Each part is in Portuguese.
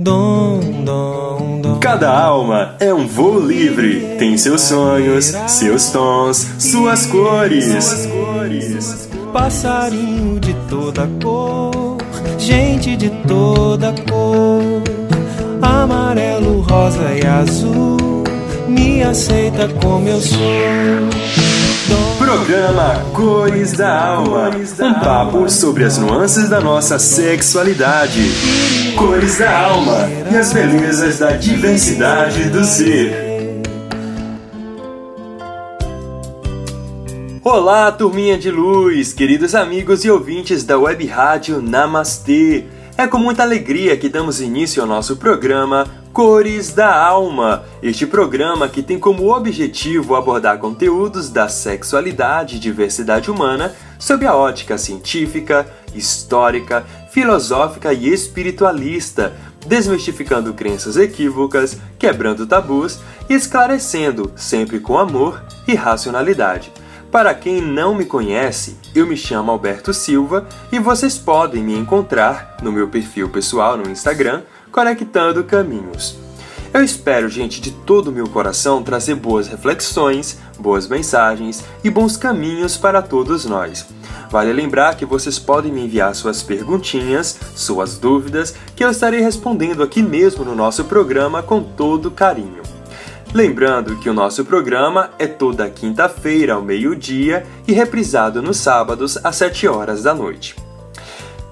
dom, dom, dom, dom. Cada alma é um voo livre, tem seus sonhos, seus tons, suas cores. Passarinho de toda cor, gente de toda cor, amarelo, rosa e azul, me aceita como eu sou. Programa Cores da Alma, um papo sobre as nuances da nossa sexualidade. Cores da Alma e as belezas da diversidade do ser. Olá, turminha de luz, queridos amigos e ouvintes da Web Rádio Namastê. É com muita alegria que damos início ao nosso programa Cores da Alma. Este programa que tem como objetivo abordar conteúdos da sexualidade e diversidade humana sob a ótica científica, histórica, filosófica e espiritualista, desmistificando crenças equívocas, quebrando tabus e esclarecendo, sempre com amor e racionalidade. Para quem não me conhece, eu me chamo Alberto Silva e vocês podem me encontrar no meu perfil pessoal no Instagram, Conectando Caminhos. Eu espero, gente, de todo o meu coração trazer boas reflexões, boas mensagens e bons caminhos para todos nós. Vale lembrar que vocês podem me enviar suas perguntinhas, suas dúvidas, que eu estarei respondendo aqui mesmo no nosso programa com todo carinho. Lembrando que o nosso programa é toda quinta-feira ao meio-dia e reprisado nos sábados às 7 horas da noite.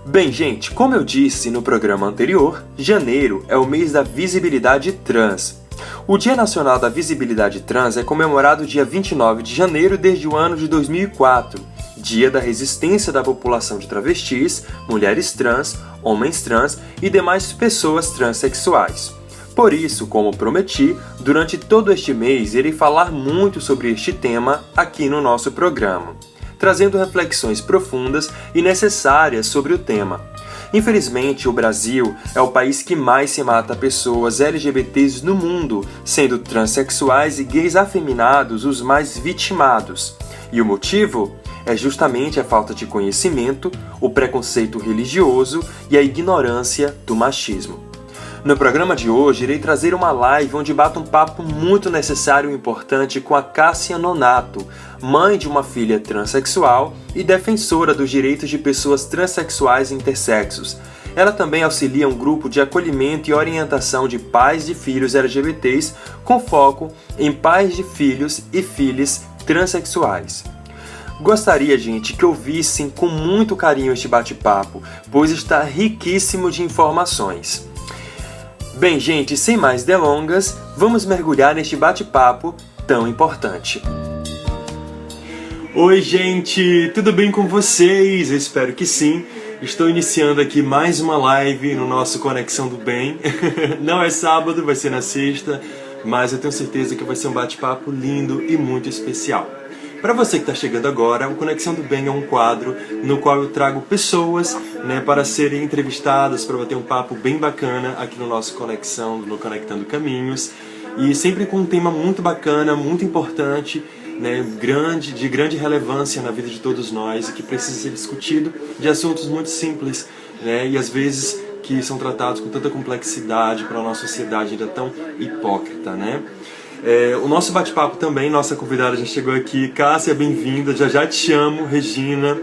Bem, gente, como eu disse no programa anterior, janeiro é o mês da visibilidade trans. O Dia Nacional da Visibilidade Trans é comemorado dia 29 de janeiro desde o ano de 2004, dia da resistência da população de travestis, mulheres trans, homens trans e demais pessoas transexuais. Por isso, como prometi, durante todo este mês irei falar muito sobre este tema aqui no nosso programa, trazendo reflexões profundas e necessárias sobre o tema. Infelizmente, o Brasil é o país que mais se mata pessoas LGBTs no mundo, sendo transexuais e gays afeminados os mais vitimados. E o motivo? É justamente a falta de conhecimento, o preconceito religioso e a ignorância do machismo. No programa de hoje, irei trazer uma live onde bato um papo muito necessário e importante com a Cássia Nonato, mãe de uma filha transexual e defensora dos direitos de pessoas transexuais e intersexos. Ela também auxilia um grupo de acolhimento e orientação de pais de filhos LGBTs com foco em pais de filhos e filhas transexuais. Gostaria, gente, que ouvissem com muito carinho este bate-papo, pois está riquíssimo de informações. Bem, gente, sem mais delongas, vamos mergulhar neste bate-papo tão importante. Oi, gente, tudo bem com vocês? Eu espero que sim. Estou iniciando aqui mais uma live no nosso Conexão do Bem. Não é sábado, vai ser na sexta, mas eu tenho certeza que vai ser um bate-papo lindo e muito especial. Para você que está chegando agora, o Conexão do Bem é um quadro no qual eu trago pessoas né, para serem entrevistadas, para bater um papo bem bacana aqui no nosso Conexão, no Conectando Caminhos. E sempre com um tema muito bacana, muito importante, né, grande, de grande relevância na vida de todos nós e que precisa ser discutido de assuntos muito simples né, e às vezes que são tratados com tanta complexidade para a nossa sociedade ainda tão hipócrita, né? É, o nosso bate-papo também, nossa convidada já chegou aqui. Cássia, bem-vinda. Já já te chamo, Regina.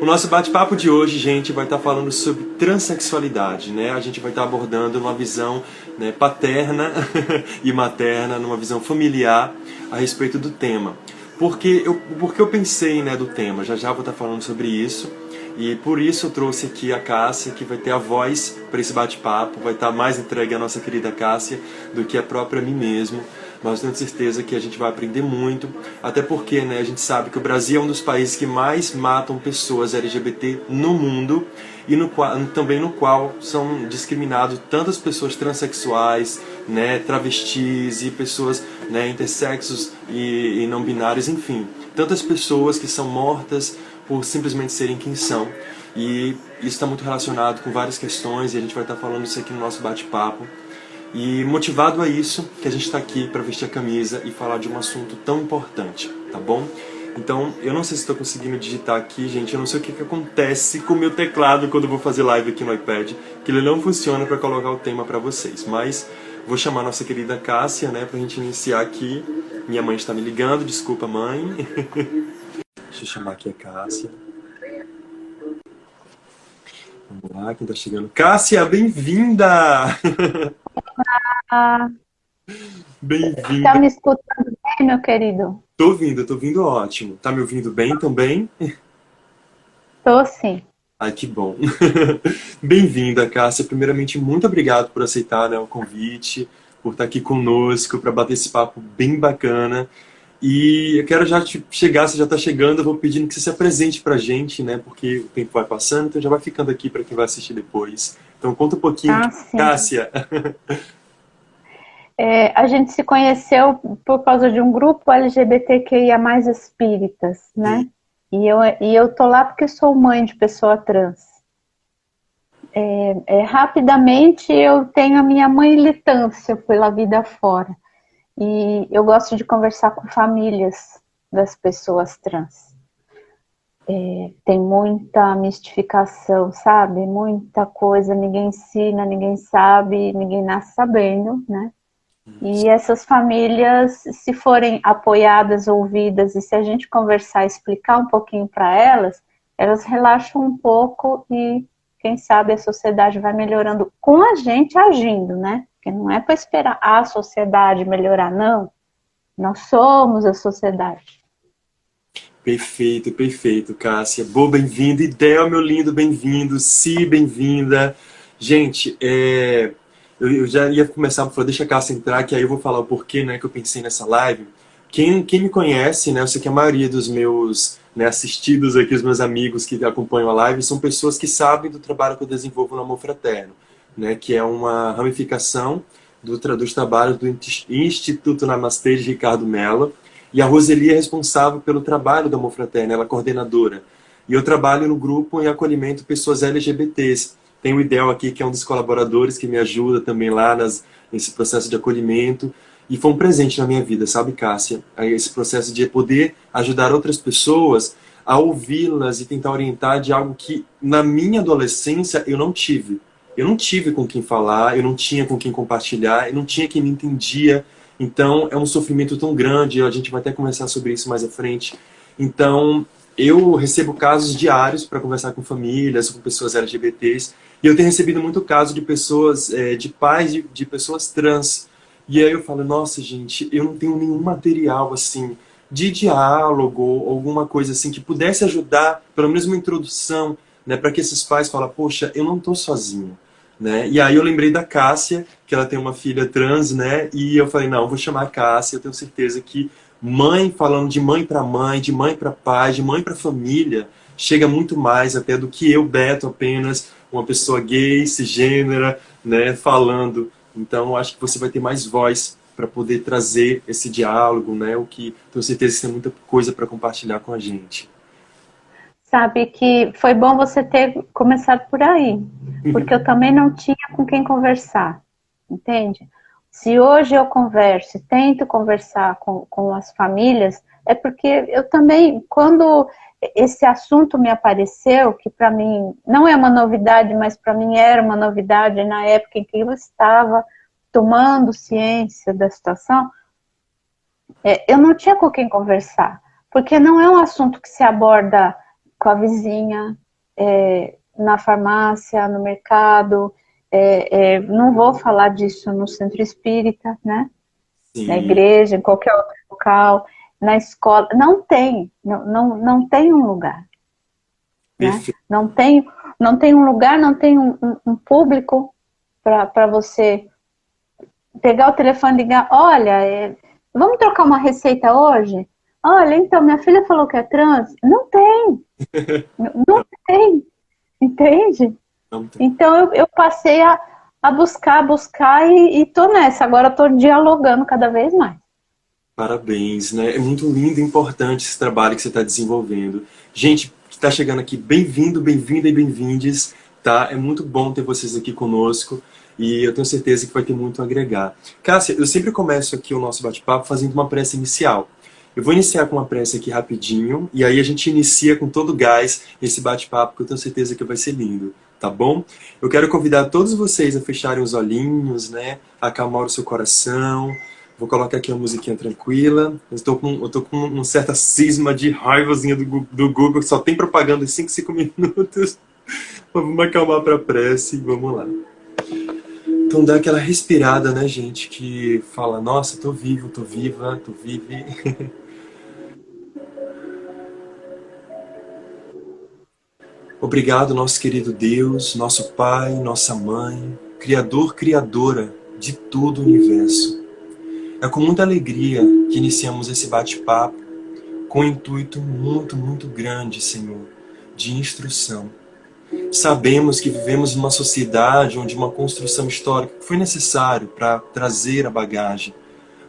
O nosso bate-papo de hoje, gente, vai estar falando sobre transexualidade, né? A gente vai estar abordando uma visão né, paterna e materna, numa visão familiar a respeito do tema. Porque eu, porque eu pensei né, do tema, já já vou estar falando sobre isso. E por isso eu trouxe aqui a Cássia, que vai ter a voz para esse bate-papo, vai estar mais entregue à nossa querida Cássia do que a própria mim mesmo mas tenho certeza que a gente vai aprender muito, até porque né, a gente sabe que o Brasil é um dos países que mais matam pessoas LGBT no mundo e no também no qual são discriminados tantas pessoas transexuais, né, travestis e pessoas né, intersexos e, e não binários, enfim, tantas pessoas que são mortas por simplesmente serem quem são. E isso está muito relacionado com várias questões e a gente vai estar falando isso aqui no nosso bate-papo. E motivado a isso, que a gente está aqui para vestir a camisa e falar de um assunto tão importante, tá bom? Então, eu não sei se estou conseguindo digitar aqui, gente. Eu não sei o que, que acontece com o meu teclado quando eu vou fazer live aqui no iPad, que ele não funciona para colocar o tema para vocês. Mas vou chamar nossa querida Cássia, né, para a gente iniciar aqui. Minha mãe está me ligando, desculpa, mãe. Deixa eu chamar aqui a Cássia. Vamos lá, quem está chegando? Cássia, bem-vinda! Olá! Bem-vinda! Tá me escutando bem, meu querido? Tô ouvindo, tô ouvindo ótimo. Tá me ouvindo bem também? Tô sim. Ai, que bom. Bem-vinda, Cássia. Primeiramente, muito obrigado por aceitar né, o convite, por estar aqui conosco, para bater esse papo bem bacana. E eu quero já te chegar, você já está chegando, eu vou pedindo que você se apresente para a gente, né? Porque o tempo vai passando, então já vai ficando aqui para quem vai assistir depois. Então conta um pouquinho, Ah. Cássia. É, a gente se conheceu por causa de um grupo LGBTQIA+, espíritas, né? E eu, e eu tô lá porque sou mãe de pessoa trans. É, é, rapidamente eu tenho a minha militância pela vida fora. E eu gosto de conversar com famílias das pessoas trans. É, tem muita mistificação, sabe? Muita coisa, ninguém ensina, ninguém sabe, ninguém nasce sabendo, né? E essas famílias, se forem apoiadas, ouvidas, e se a gente conversar, explicar um pouquinho para elas, elas relaxam um pouco e, quem sabe, a sociedade vai melhorando com a gente agindo, né? Porque não é para esperar a sociedade melhorar, não. Nós somos a sociedade. Perfeito, perfeito, Cássia. Boa, bem-vinda. Idel, meu lindo, bem-vindo. Si, bem-vinda. Gente, é, eu, já ia começar falar, deixa a Cássia entrar, que aí eu vou falar o porquê né, que eu pensei nessa live. Quem, quem me conhece, né, eu sei que a maioria dos meus né, assistidos aqui, os meus amigos que acompanham a live, são pessoas que sabem do trabalho que eu desenvolvo no Amor Fraterno, né, que é uma ramificação do, dos trabalhos do Instituto Namastê de Ricardo Mello. E a Roseli é responsável pelo trabalho do Amor Fraterno, ela é coordenadora. E eu trabalho no grupo em acolhimento pessoas LGBTs. Tem o Idel aqui, que é um dos colaboradores que me ajuda também lá nas, nesse processo de acolhimento. E foi um presente na minha vida, sabe, Cássia? Esse processo de poder ajudar outras pessoas a ouvi-las e tentar orientar de algo que na minha adolescência eu não tive. Eu não tive com quem falar, eu não tinha com quem compartilhar, eu não tinha quem me entendia. Então é um sofrimento tão grande, a gente vai até conversar sobre isso mais à frente. Então eu recebo casos diários para conversar com famílias, com pessoas LGBTs, e eu tenho recebido muito caso de pessoas, eh, de pais de, de pessoas trans. E aí eu falo, nossa gente, eu não tenho nenhum material assim de diálogo, alguma coisa assim que pudesse ajudar, pelo menos uma introdução, né, para que esses pais falem, poxa, eu não estou sozinho. Né? E aí eu lembrei da Cássia, que ela tem uma filha trans, né? E eu falei, não, vou chamar a Cássia, eu tenho certeza que mãe falando de mãe para mãe, de mãe para pai, de mãe para família, chega muito mais até do que eu, Beto, apenas uma pessoa gay, cisgênera, né, falando. Então, acho que você vai ter mais voz para poder trazer esse diálogo, né? O que tenho certeza que tem muita coisa para compartilhar com a gente. Sabe que foi bom você ter começado por aí, porque eu também não tinha com quem conversar, entende? Se hoje eu converso, tento conversar com, com as famílias, é porque eu também, quando esse assunto me apareceu, que para mim não é uma novidade, mas para mim era uma novidade na época em que eu estava tomando ciência da situação, é, eu não tinha com quem conversar, porque não é um assunto que se aborda com a vizinha, é, na farmácia, no mercado. É, é, não vou falar disso no centro espírita, né? Sim. Na igreja, em qualquer outro local, na escola. Não tem, não, não, não tem um lugar. Né? Não, tem, não tem um lugar, não tem um, um, um público para você pegar o telefone e ligar. Olha, é, vamos trocar uma receita hoje? Olha, então, minha filha falou que é trans. Não tem. não tem. Entende? Não tem. Então eu, eu passei a, a buscar, buscar e, e tô nessa. Agora tô dialogando cada vez mais. Parabéns, né? É muito lindo e importante esse trabalho que você está desenvolvendo. Gente, está chegando aqui, bem-vindo, bem-vinda e bem-vindes, tá? É muito bom ter vocês aqui conosco e eu tenho certeza que vai ter muito a agregar. Cássia, eu sempre começo aqui o nosso bate-papo fazendo uma prece inicial. Eu vou iniciar com uma prece aqui rapidinho e aí a gente inicia com todo o gás esse bate-papo que eu tenho certeza que vai ser lindo, tá bom? Eu quero convidar todos vocês a fecharem os olhinhos, né? Acalmar o seu coração. Vou colocar aqui uma musiquinha tranquila. Eu estou com, eu tô com uma certa cisma de raivazinha do, do Google, que só tem propaganda em 5, 5 minutos. Vamos acalmar para a prece e vamos lá. Então dá aquela respirada, né, gente, que fala, nossa, tô vivo, tô viva, tô vive. Obrigado, nosso querido Deus, nosso Pai, nossa Mãe, Criador, Criadora de todo o universo. É com muita alegria que iniciamos esse bate-papo com um intuito muito, muito grande, Senhor, de instrução Sabemos que vivemos numa sociedade onde uma construção histórica foi necessário para trazer a bagagem,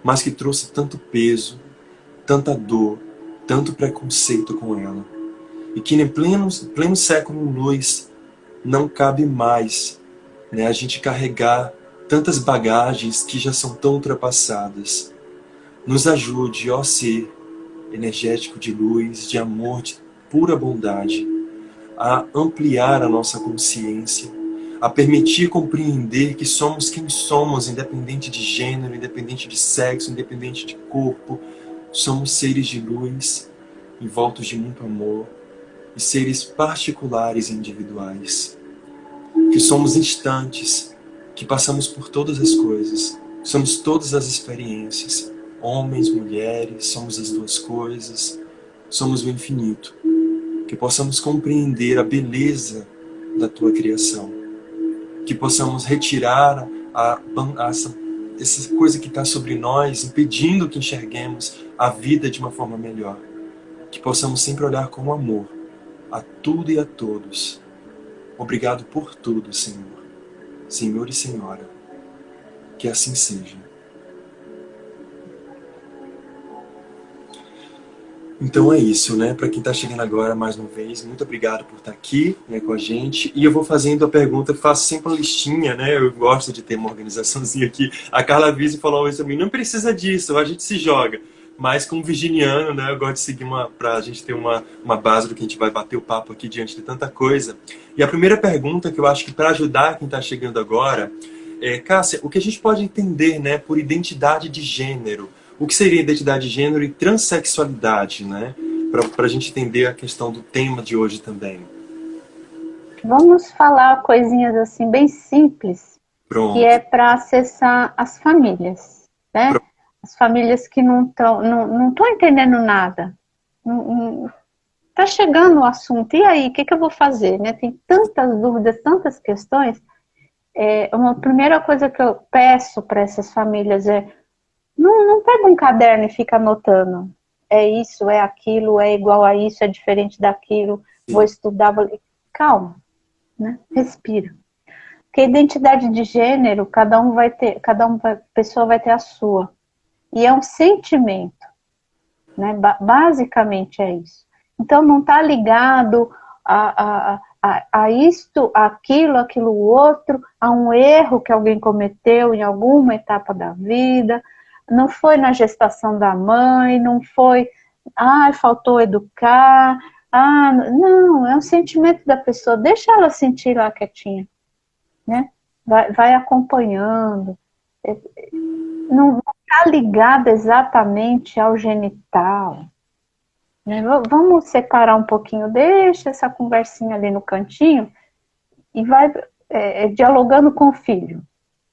mas que trouxe tanto peso, tanta dor, tanto preconceito com ela. E que em pleno, pleno século luz não cabe mais né, a gente carregar tantas bagagens que já são tão ultrapassadas. Nos ajude, ó ser energético de luz, de amor, de pura bondade a ampliar a nossa consciência, a permitir compreender que somos quem somos, independente de gênero, independente de sexo, independente de corpo. Somos seres de luz, envoltos de muito amor, e seres particulares e individuais. Que somos instantes, que passamos por todas as coisas, somos todas as experiências, homens, mulheres, somos as duas coisas, somos o infinito. Que possamos compreender a beleza da tua criação, que possamos retirar a, a, essa, essa coisa que está sobre nós, impedindo que enxerguemos a vida de uma forma melhor, que possamos sempre olhar com amor a tudo e a todos. Obrigado por tudo, Senhor, Senhor e Senhora, que assim seja. Então é isso, né? Para quem está chegando agora mais uma vez, muito obrigado por estar tá aqui né, com a gente. E eu vou fazendo a pergunta, faço sempre uma listinha, né? Eu gosto de ter uma organizaçãozinha aqui. A Carla Vise falou isso a mim, não precisa disso, a gente se joga. Mas como virginiano, né? Eu gosto de seguir uma, para a gente ter uma, uma base do que a gente vai bater o papo aqui diante de tanta coisa. E a primeira pergunta que eu acho que para ajudar quem está chegando agora é, Cássia, o que a gente pode entender, né, por identidade de gênero? o que seria identidade de gênero e transexualidade, né? Para a gente entender a questão do tema de hoje também. Vamos falar coisinhas assim bem simples, Pronto. que é para acessar as famílias, né? Pronto. As famílias que não estão não, não entendendo nada. Está chegando o assunto, e aí, o que, que eu vou fazer? Né? Tem tantas dúvidas, tantas questões. É, uma primeira coisa que eu peço para essas famílias é não, não pega um caderno e fica anotando. É isso, é aquilo, é igual a isso, é diferente daquilo. Vou estudar, vou... calma, né? Respira. Porque identidade de gênero, cada um vai ter, cada um vai, pessoa vai ter a sua. E é um sentimento, né? Basicamente é isso. Então não está ligado a, a, a, a isto, aquilo, aquilo outro, a um erro que alguém cometeu em alguma etapa da vida não foi na gestação da mãe, não foi, ah, faltou educar, ah, não, é um sentimento da pessoa, deixa ela sentir lá quietinha, né? Vai, vai acompanhando, não está ligada exatamente ao genital. Né? Vamos separar um pouquinho, deixa essa conversinha ali no cantinho e vai é, é dialogando com o filho.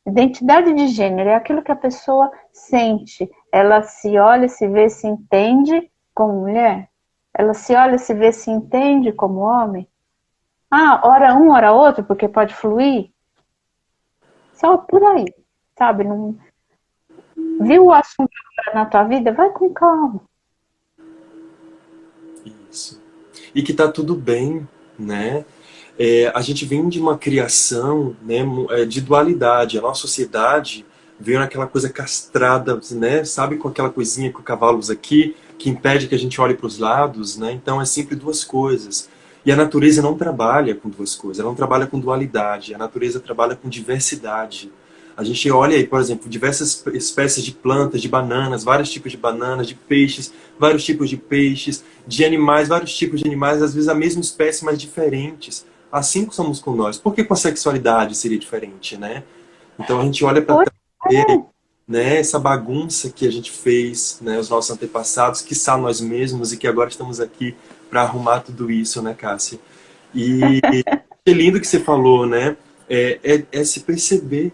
Identidade de gênero é aquilo que a pessoa sente. Ela se olha, se vê, se entende como mulher. Ela se olha, se vê, se entende como homem. Ah, hora um, hora outro, porque pode fluir. Só por aí, sabe? Não... Viu o assunto na tua vida? Vai com calma. Isso. E que tá tudo bem, né? É, a gente vem de uma criação né, é, de dualidade. A nossa sociedade veio naquela coisa castrada, né, sabe, com aquela coisinha com cavalos aqui, que impede que a gente olhe para os lados. Né? Então é sempre duas coisas. E a natureza não trabalha com duas coisas, ela não trabalha com dualidade, a natureza trabalha com diversidade. A gente olha aí, por exemplo, diversas espécies de plantas, de bananas, vários tipos de bananas, de peixes, vários tipos de peixes, de animais, vários tipos de animais, às vezes a mesma espécie, mas diferentes. Assim somos com nós. Por que com a sexualidade seria diferente, né? Então a gente olha para né, essa bagunça que a gente fez, né, os nossos antepassados, que são nós mesmos e que agora estamos aqui para arrumar tudo isso, né, Cássia? E é lindo que você falou, né? É, é, é se perceber,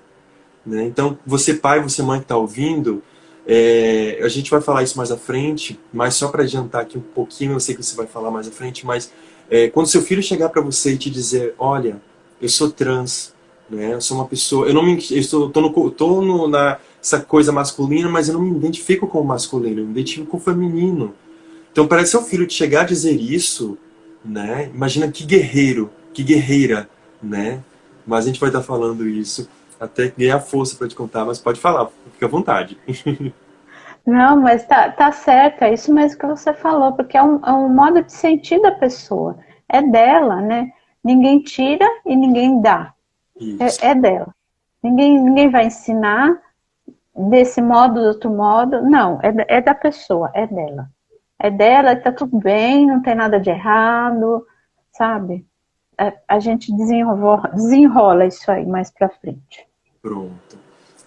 né? Então, você pai, você mãe que está ouvindo, é, a gente vai falar isso mais à frente, mas só para adiantar aqui um pouquinho, eu sei que você vai falar mais à frente, mas é, quando seu filho chegar para você e te dizer, olha, eu sou trans, né? Eu sou uma pessoa, eu não me, eu estou, tô no, tô no, na essa coisa masculina, mas eu não me identifico com o masculino, eu me identifico com o feminino. Então, para seu filho te chegar a dizer isso, né? Imagina que guerreiro, que guerreira, né? Mas a gente vai estar falando isso até ganhar força para te contar, mas pode falar, fica à vontade. Não, mas tá, tá certo, é isso mesmo que você falou, porque é um, é um modo de sentir da pessoa, é dela, né? Ninguém tira e ninguém dá. É, é, dela. Ninguém, ninguém vai ensinar desse modo, do outro modo. Não, é, é da pessoa, é dela. É dela, tá tudo bem, não tem nada de errado, sabe? A, é, a gente desenrola, desenrola isso aí mais pra frente. Pronto.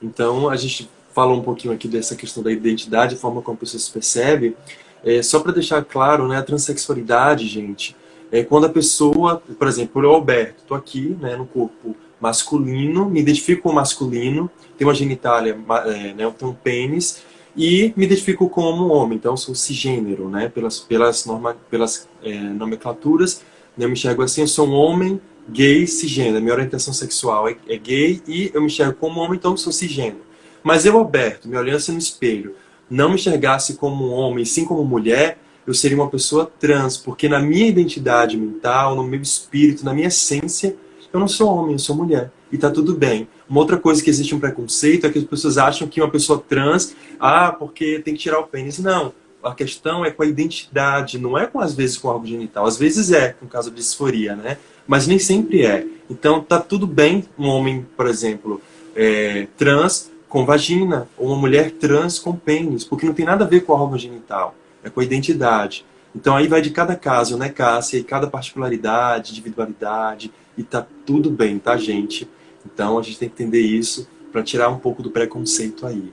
Então, a gente falou um pouquinho aqui dessa questão da identidade, a forma como a pessoa se percebe. É, só para deixar claro, né, a transexualidade, gente, é quando a pessoa, por exemplo, o Alberto, estou aqui né, no corpo masculino, me identifico como masculino, tenho uma genitália, é, né, tenho um pênis, e me identifico como homem, então sou cisgênero, né, pelas, pelas, norma, pelas é, nomenclaturas, né, eu me enxergo assim, eu sou um homem gay cisgênero, minha orientação sexual é, é gay e eu me enxergo como homem, então sou cisgênero. Mas eu, Alberto, me olhando no espelho, não me enxergasse como homem, sim como mulher, eu seria uma pessoa trans, porque na minha identidade mental, no meu espírito, na minha essência, eu não sou homem, eu sou mulher. E tá tudo bem. Uma outra coisa que existe um preconceito é que as pessoas acham que uma pessoa trans, ah, porque tem que tirar o pênis. Não. A questão é com a identidade, não é com às vezes com algo genital. Às vezes é, no caso de disforia, né? Mas nem sempre é. Então tá tudo bem um homem, por exemplo, é, trans com vagina, ou uma mulher trans com pênis, porque não tem nada a ver com a órgão genital, é com a identidade. Então aí vai de cada caso, né, Cássia? E cada particularidade, individualidade, e tá tudo bem, tá, gente? Então a gente tem que entender isso para tirar um pouco do preconceito aí.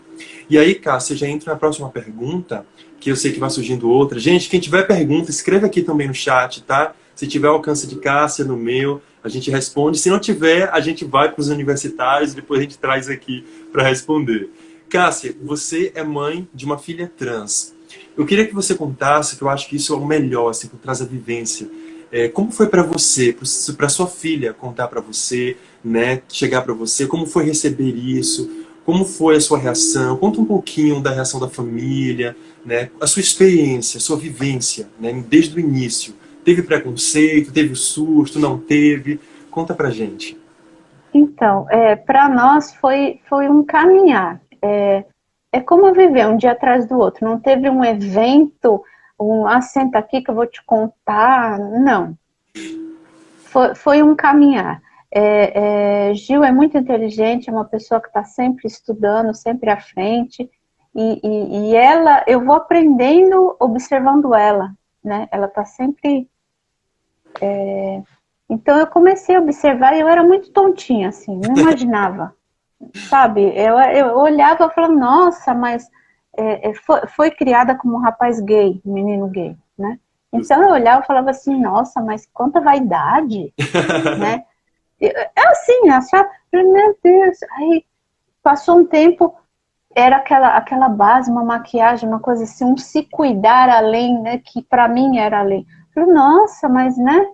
E aí, Cássia, já entra na próxima pergunta, que eu sei que vai surgindo outra. Gente, quem tiver pergunta, escreva aqui também no chat, tá? Se tiver alcance de Cássia no meu, a gente responde. Se não tiver, a gente vai para os universitários e depois a gente traz aqui para responder. Cássia, você é mãe de uma filha trans. Eu queria que você contasse, que eu acho que isso é o melhor, assim, que traz a vivência. É, como foi para você, para sua filha contar para você, né, chegar para você, como foi receber isso, como foi a sua reação? Conta um pouquinho da reação da família, né, a sua experiência, a sua vivência, né, desde o início. Teve preconceito, teve susto, não teve? Conta pra gente. Então, é, para nós foi, foi um caminhar. É, é como viver um dia atrás do outro. Não teve um evento, um assenta ah, aqui que eu vou te contar. Não. Foi, foi um caminhar. É, é, Gil é muito inteligente, é uma pessoa que está sempre estudando, sempre à frente. E, e, e, ela, eu vou aprendendo observando ela, né? Ela está sempre. É... Então eu comecei a observar e eu era muito tontinha, assim, não imaginava sabe? Eu, eu olhava e falava, nossa, mas é, é, foi, foi, criada como um rapaz gay, um menino gay, né? Então eu olhava e falava assim, nossa, mas quanta vaidade, né? É assim, achava, meu Deus, aí passou um tempo, era aquela, aquela base, uma maquiagem, uma coisa assim, um se cuidar além, né? Que para mim era além. Falei, nossa, mas né?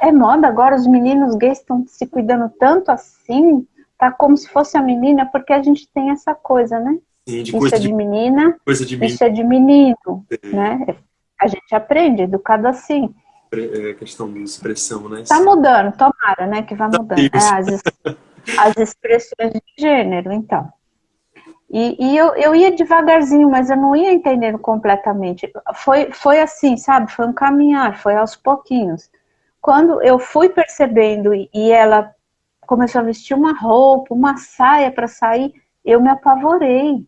É moda agora, os meninos gays estão se cuidando tanto assim, tá como se fosse a menina, porque a gente tem essa coisa, né? Sim, de isso é de, de menina, coisa de isso é de menino, é. né? A gente aprende, educado assim. É questão de expressão, né? Tá mudando, tomara, né? Que vai tá mudando. É, as, as expressões de gênero, então. E, e, eu, eu ia devagarzinho, mas eu não ia entendendo completamente. Foi, foi assim, sabe? Foi um caminhar, foi aos pouquinhos. quando eu fui percebendo e ela começou a vestir uma roupa, uma saia para sair, eu me apavorei.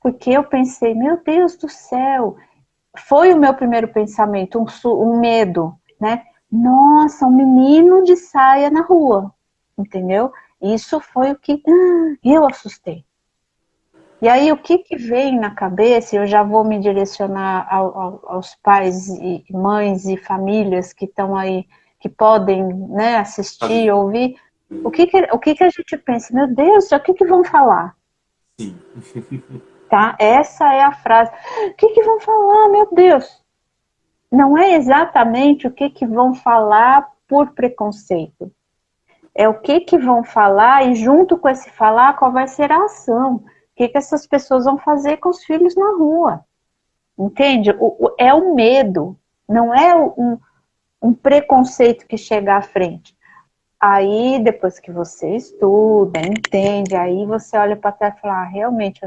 Porque eu pensei, meu Deus do céu, foi o meu primeiro pensamento, um, um medo, né? Nossa, um menino de saia na rua, entendeu? Isso foi o que eu assustei. E aí, o que, que vem na cabeça, eu já vou me direcionar ao, ao, aos pais e mães e famílias que estão aí, que podem né, assistir, ouvir. O que, que, o que, que a gente pensa? Meu Deus, o que, que vão falar? Sim. tá? Essa é a frase. O que, que vão falar, meu Deus? Não é exatamente o que, que vão falar por preconceito. É o que, que vão falar e junto com esse falar, qual vai ser a ação. O que, que essas pessoas vão fazer com os filhos na rua. Entende? O, o, é o medo, não é um, um preconceito que chega à frente. Aí, depois que você estuda, entende, aí você olha para trás e fala, ah, realmente,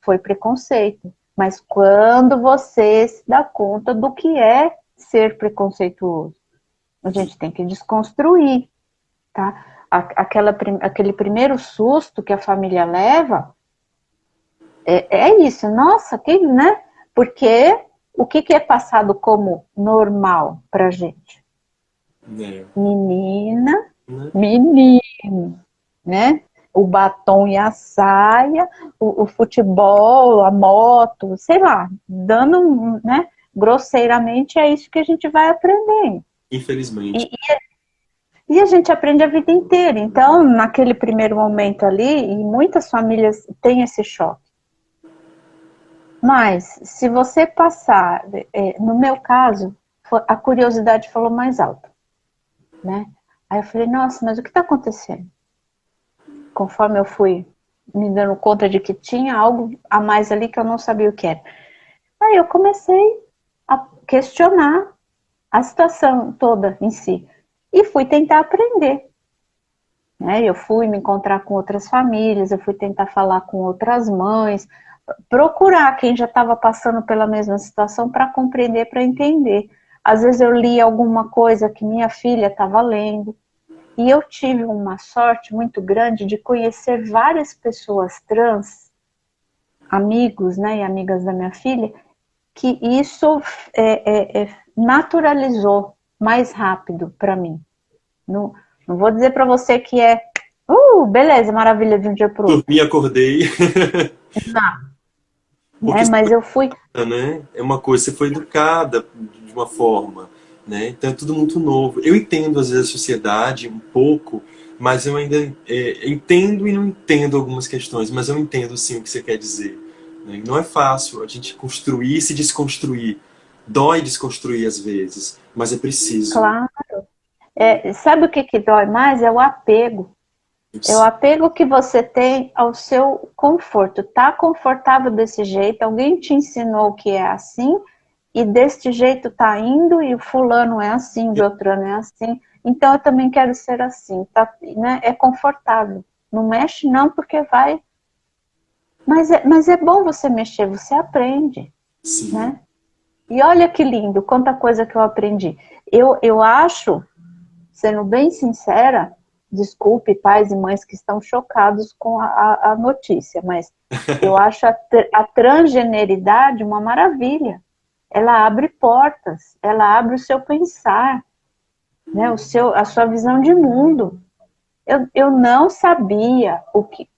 foi preconceito. Mas quando você se dá conta do que é ser preconceituoso, a gente tem que desconstruir, tá? Aquela, aquele primeiro susto que a família leva é, é isso, nossa, que, né? Porque o que, que é passado como normal pra gente? É. Menina, né? menino, né? o batom e a saia, o, o, futebol, a moto, sei lá, dando, né? Grosseiramente é isso que a gente vai aprendendo. Infelizmente. E, e, a gente aprende a vida inteira. Então, naquele primeiro momento ali, e muitas famílias têm esse choque. Mas, se você passar, é, no meu caso, a curiosidade falou mais alto, né? Aí eu falei, nossa, mas o que está acontecendo? conforme eu fui me dando conta de que tinha algo a mais ali que eu não sabia o que era. Aí eu comecei a questionar a situação toda em si e fui tentar aprender. Né? Eu fui me encontrar com outras famílias, eu fui tentar falar com outras mães, procurar quem já estava passando pela mesma situação para compreender, para entender. Às vezes eu li alguma coisa que minha filha estava lendo, e eu tive uma sorte muito grande de conhecer várias pessoas trans, amigos né, e amigas da minha filha, que isso é, é, é, naturalizou mais rápido para mim. Não, não vou dizer para você que é, uh, beleza, maravilha de um dia para o outro. Dormi, acordei. Não. é, mas eu fui. Né? É uma coisa, você foi educada de uma forma né? Então é tudo muito novo. Eu entendo às vezes a sociedade um pouco, mas eu ainda é, entendo e não entendo algumas questões, mas eu entendo sim o que você quer dizer. Né? Não é fácil a gente construir e se desconstruir. Dói desconstruir às vezes, mas é preciso. Claro. É, sabe o que, que dói mais? É o apego. É o apego que você tem ao seu conforto. Tá confortável desse jeito, alguém te ensinou que é assim, e deste jeito tá indo, e o fulano é assim, o Beltrano é assim, então eu também quero ser assim, tá, né? É confortável. Não mexe não, porque vai. Mas é, mas é bom você mexer, você aprende, Sim. né? E olha que lindo, quanta coisa que eu aprendi. Eu, eu acho, sendo bem sincera, desculpe pais e mães que estão chocados com a, a notícia, mas eu acho a, a transgeneridade uma maravilha ela abre portas, ela abre o seu pensar, né, o seu, a sua visão de mundo. Eu, eu não sabia o que,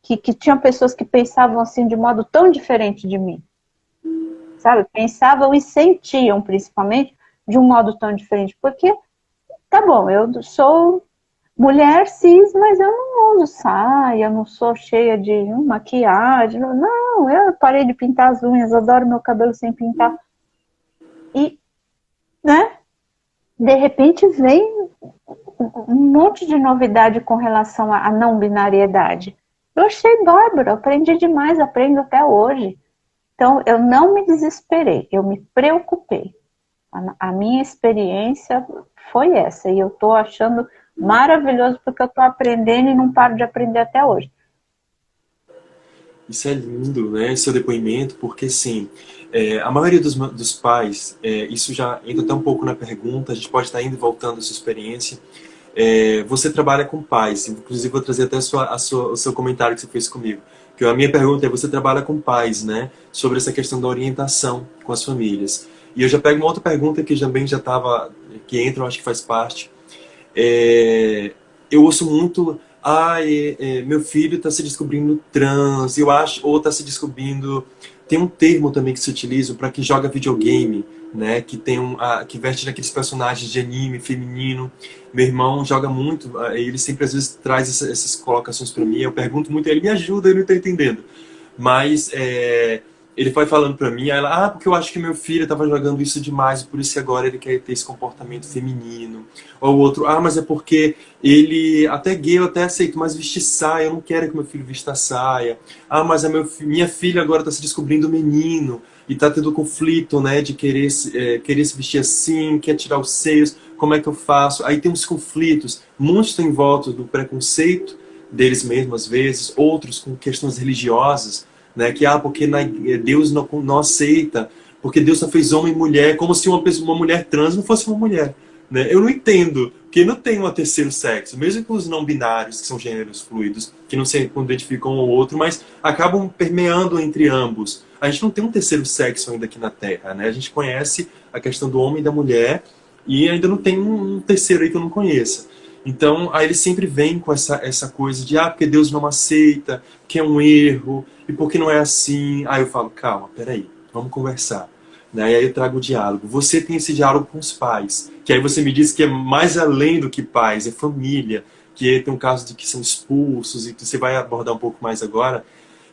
que, que tinham pessoas que pensavam assim de modo tão diferente de mim. Sabe? Pensavam e sentiam, principalmente, de um modo tão diferente. Porque, tá bom, eu sou mulher cis, mas eu não uso saia, não sou cheia de maquiagem. Não, eu parei de pintar as unhas, adoro meu cabelo sem pintar. E, né? De repente vem um monte de novidade com relação à não binariedade. Eu achei bárbaro, aprendi demais, aprendo até hoje. Então, eu não me desesperei, eu me preocupei. A, a minha experiência foi essa, e eu estou achando maravilhoso porque eu estou aprendendo e não paro de aprender até hoje. Isso é lindo, né? Seu depoimento, porque sim, é, a maioria dos, dos pais, é, isso já entra até um pouco na pergunta, a gente pode estar indo e voltando a sua experiência. É, você trabalha com pais, inclusive vou trazer até a sua, a sua, o seu comentário que você fez comigo. Que a minha pergunta é: você trabalha com pais, né? Sobre essa questão da orientação com as famílias. E eu já pego uma outra pergunta que também já estava, que entra, eu acho que faz parte. É, eu ouço muito, ah, é, meu filho está se descobrindo trans, eu acho, ou está se descobrindo. Tem um termo também que se utiliza para quem joga videogame, né? Que tem um, a, que veste naqueles personagens de anime feminino. Meu irmão joga muito, ele sempre às vezes traz essas, essas colocações para mim. Eu pergunto muito, ele me ajuda, eu não estou entendendo. Mas é, ele foi falando para mim, ela, ah, porque eu acho que meu filho estava jogando isso demais, por isso agora ele quer ter esse comportamento feminino. Ou o outro, ah, mas é porque ele, até gay eu até aceito, mas vestir saia, eu não quero que meu filho vista saia. Ah, mas a meu, minha filha agora está se descobrindo menino e está tendo conflito, né, de querer, é, querer se vestir assim, quer tirar os seios, como é que eu faço? Aí tem uns conflitos, muitos estão volta do preconceito deles mesmos às vezes, outros com questões religiosas, né? Que ah, porque na, Deus não, não aceita, porque Deus só fez homem e mulher, como se uma, pessoa, uma mulher trans não fosse uma mulher. Né? Eu não entendo, porque não tem um terceiro sexo, mesmo com os não binários, que são gêneros fluidos, que não se identificam um ou outro, mas acabam permeando entre ambos. A gente não tem um terceiro sexo ainda aqui na Terra, né? A gente conhece a questão do homem e da mulher, e ainda não tem um terceiro aí que eu não conheça. Então, aí ele sempre vem com essa, essa coisa de, ah, porque Deus não aceita, que é um erro, e porque não é assim. Aí eu falo, calma, peraí, vamos conversar. Né? E aí eu trago o diálogo. Você tem esse diálogo com os pais, que aí você me diz que é mais além do que pais, é família, que tem um caso de que são expulsos, e você vai abordar um pouco mais agora.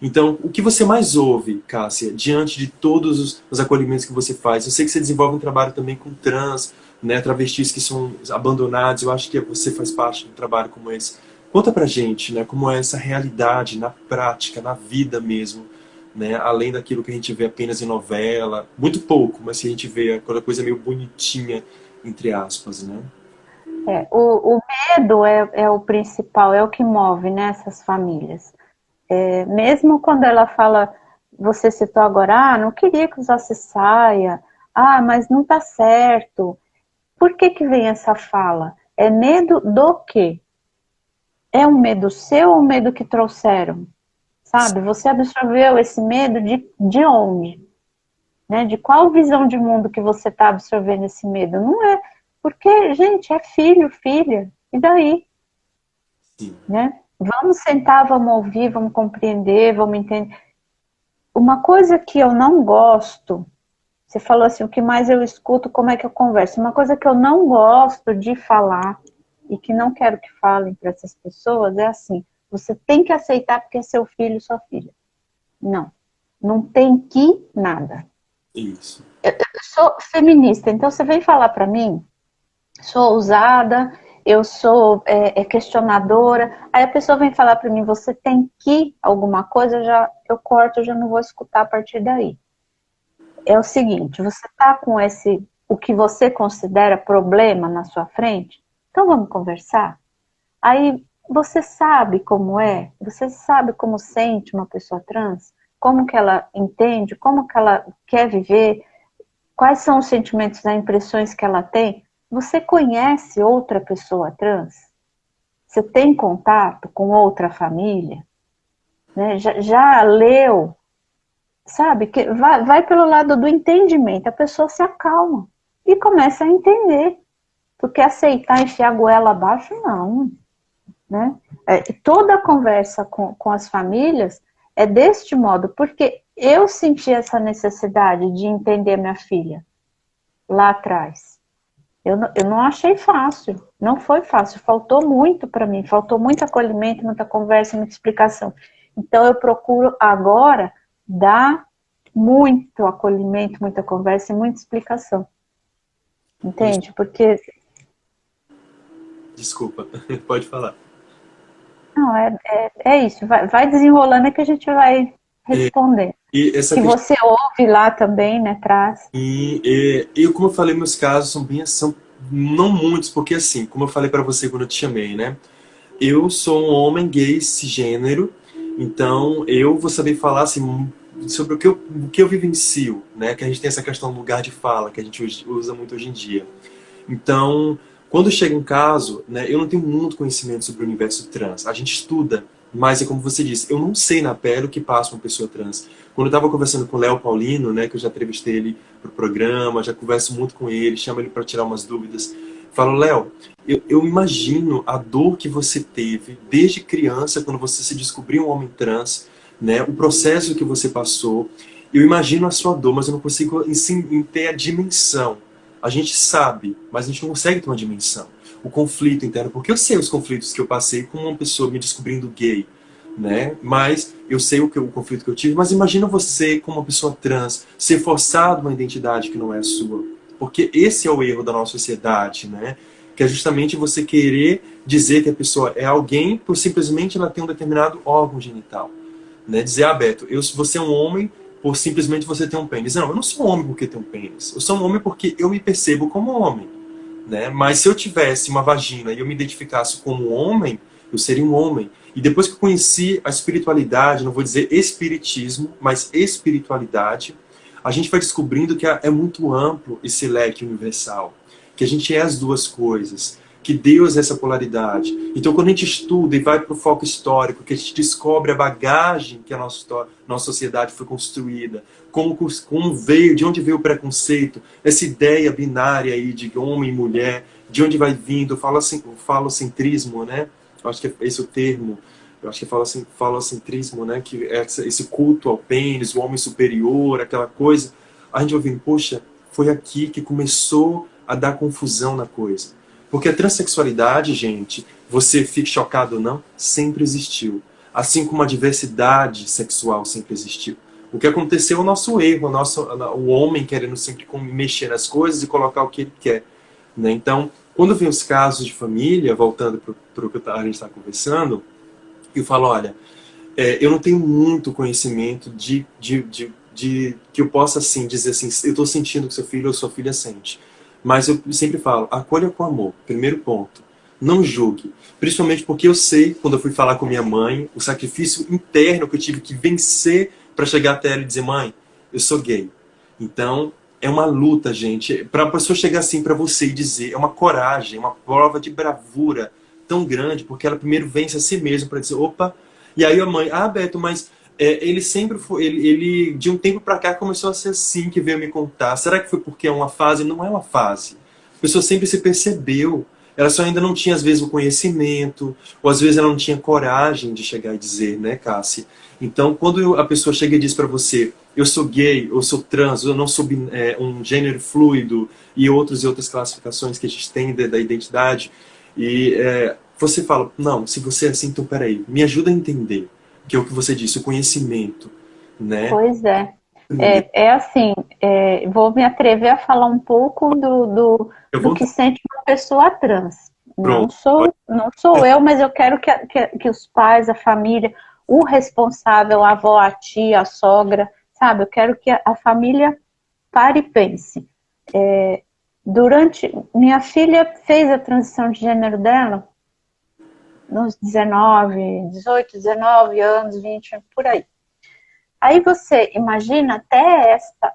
Então, o que você mais ouve, Cássia, diante de todos os, os acolhimentos que você faz? Eu sei que você desenvolve um trabalho também com trans, né, travestis que são abandonados. Eu acho que você faz parte de um trabalho como esse. Conta pra gente, né, como é essa realidade na prática, na vida mesmo, né, além daquilo que a gente vê apenas em novela, muito pouco, mas que a gente vê aquela coisa meio bonitinha, entre aspas, né? É, o, o medo é, é o principal, é o que move né, famílias. É, mesmo quando ela fala, você citou agora, ah, não queria que usasse saia, ah, mas não tá certo. Por que, que vem essa fala? É medo do quê? É um medo seu ou um medo que trouxeram? Sabe? Você absorveu esse medo de, de onde? Né? De qual visão de mundo que você está absorvendo esse medo? Não é. Porque, gente, é filho, filha. E daí? Sim. Né? Vamos sentar, vamos ouvir, vamos compreender, vamos entender. Uma coisa que eu não gosto você falou assim, o que mais eu escuto, como é que eu converso? Uma coisa que eu não gosto de falar e que não quero que falem para essas pessoas é assim: você tem que aceitar porque é seu filho, sua filha. Não, não tem que nada. Isso. Eu, eu sou feminista, então você vem falar para mim, sou ousada, eu sou é, é questionadora. Aí a pessoa vem falar para mim, você tem que alguma coisa, eu já eu corto, eu já não vou escutar a partir daí é o seguinte: você está com esse, o que você considera problema na sua frente, então vamos conversar. Aí você sabe como é, você sabe como sente uma pessoa trans, como que ela entende, como que ela quer viver, quais são os sentimentos, as impressões que ela tem. Você conhece outra pessoa trans? Você tem contato com outra família? Né? Já, já leu sabe? Que vai, vai pelo lado do entendimento, a pessoa se acalma e começa a entender. Porque aceitar enfiar a goela abaixo, não. Né? É, toda conversa com, com as famílias é deste modo, porque eu senti essa necessidade de entender minha filha lá atrás. Eu não, eu não achei fácil, não foi fácil, faltou muito para mim, faltou muito acolhimento, muita conversa, muita explicação. Então eu procuro agora dá muito acolhimento, muita conversa e muita explicação. Entende? Porque. Desculpa, pode falar. Não, é, é, é isso. Vai, vai, desenrolando que a gente vai responder. E, e essa que questão... você ouve lá também, né? Traz. E, e, e, como eu falei, meus casos são bem. São não muitos, porque assim, como eu falei para você quando eu te chamei, né? Eu sou um homem gay cisgênero Então, eu vou saber falar assim, sobre o que, eu, o que eu vivencio, né? Que a gente tem essa questão do lugar de fala, que a gente usa muito hoje em dia. Então, quando chega um caso, né, eu não tenho muito conhecimento sobre o universo trans. A gente estuda, mas é como você disse, eu não sei na pele o que passa uma pessoa trans. Quando eu estava conversando com o Léo Paulino, né, que eu já entrevistei ele pro programa, já converso muito com ele, chamo ele para tirar umas dúvidas. Falo, Léo, eu, eu, imagino a dor que você teve desde criança, quando você se descobriu um homem trans, né, o processo que você passou. Eu imagino a sua dor, mas eu não consigo ter a dimensão a gente sabe, mas a gente não consegue ter uma dimensão. O conflito interno, porque eu sei os conflitos que eu passei com uma pessoa me descobrindo gay, né? Mas eu sei o, que, o conflito que eu tive. Mas imagina você, como uma pessoa trans, ser forçado uma identidade que não é sua. Porque esse é o erro da nossa sociedade, né? Que é justamente você querer dizer que a pessoa é alguém por simplesmente ela ter um determinado órgão genital. Né? Dizer, ah, Beto, eu, você é um homem, por simplesmente você ter um pênis. Não, eu não sou um homem porque tenho um pênis. Eu sou um homem porque eu me percebo como homem. Né? Mas se eu tivesse uma vagina e eu me identificasse como homem, eu seria um homem. E depois que eu conheci a espiritualidade, não vou dizer espiritismo, mas espiritualidade, a gente vai descobrindo que é muito amplo esse leque universal, que a gente é as duas coisas que Deus é essa polaridade. Então, quando a gente estuda e vai para o foco histórico, que a gente descobre a bagagem que a nossa, nossa sociedade foi construída, como, como veio, de onde veio o preconceito, essa ideia binária aí de homem e mulher, de onde vai vindo, assim, falocentrismo, né? Acho que é esse o termo. Eu acho que fala assim, falocentrismo, né? Que é esse culto ao pênis, o homem superior, aquela coisa. A gente ouvindo, poxa, foi aqui que começou a dar confusão na coisa. Porque a transexualidade, gente, você fique chocado ou não, sempre existiu. Assim como a diversidade sexual sempre existiu. O que aconteceu é o nosso erro, o, nosso, o homem querendo sempre mexer nas coisas e colocar o que ele quer. Né? Então, quando vem os casos de família, voltando para o que a gente está conversando, eu falo, olha, é, eu não tenho muito conhecimento de, de, de, de, que eu possa assim dizer assim, eu estou sentindo que seu filho ou sua filha sente. Mas eu sempre falo, acolha com amor, primeiro ponto. Não julgue. Principalmente porque eu sei, quando eu fui falar com minha mãe, o sacrifício interno que eu tive que vencer para chegar até ela e dizer, mãe, eu sou gay. Então, é uma luta, gente. Para a pessoa chegar assim para você e dizer, é uma coragem, uma prova de bravura tão grande, porque ela primeiro vence a si mesma para dizer, opa. E aí a mãe, ah, Beto, mas é, ele sempre foi, ele, ele de um tempo para cá começou a ser assim que veio me contar. Será que foi porque é uma fase? Não é uma fase. A pessoa sempre se percebeu. Ela só ainda não tinha, às vezes, o conhecimento, ou às vezes ela não tinha coragem de chegar e dizer, né, Cassie? Então, quando a pessoa chega e diz para você, eu sou gay, eu sou trans, eu não sou é, um gênero fluido, e outras e outras classificações que a gente tem da, da identidade, e é, você fala, não, se você é assim, então peraí, me ajuda a entender que é o que você disse, o conhecimento, né? Pois é. É, é assim, é, vou me atrever a falar um pouco do, do, do que sente uma pessoa trans. Não sou, não sou eu, mas eu quero que, que, que, os pais, a família, o responsável, a avó, a tia, a sogra, sabe? Eu quero que a, a família pare e pense. É, durante. Minha filha fez a transição de gênero dela nos 19, 18, 19 anos, 20, por aí. Aí você imagina até esta,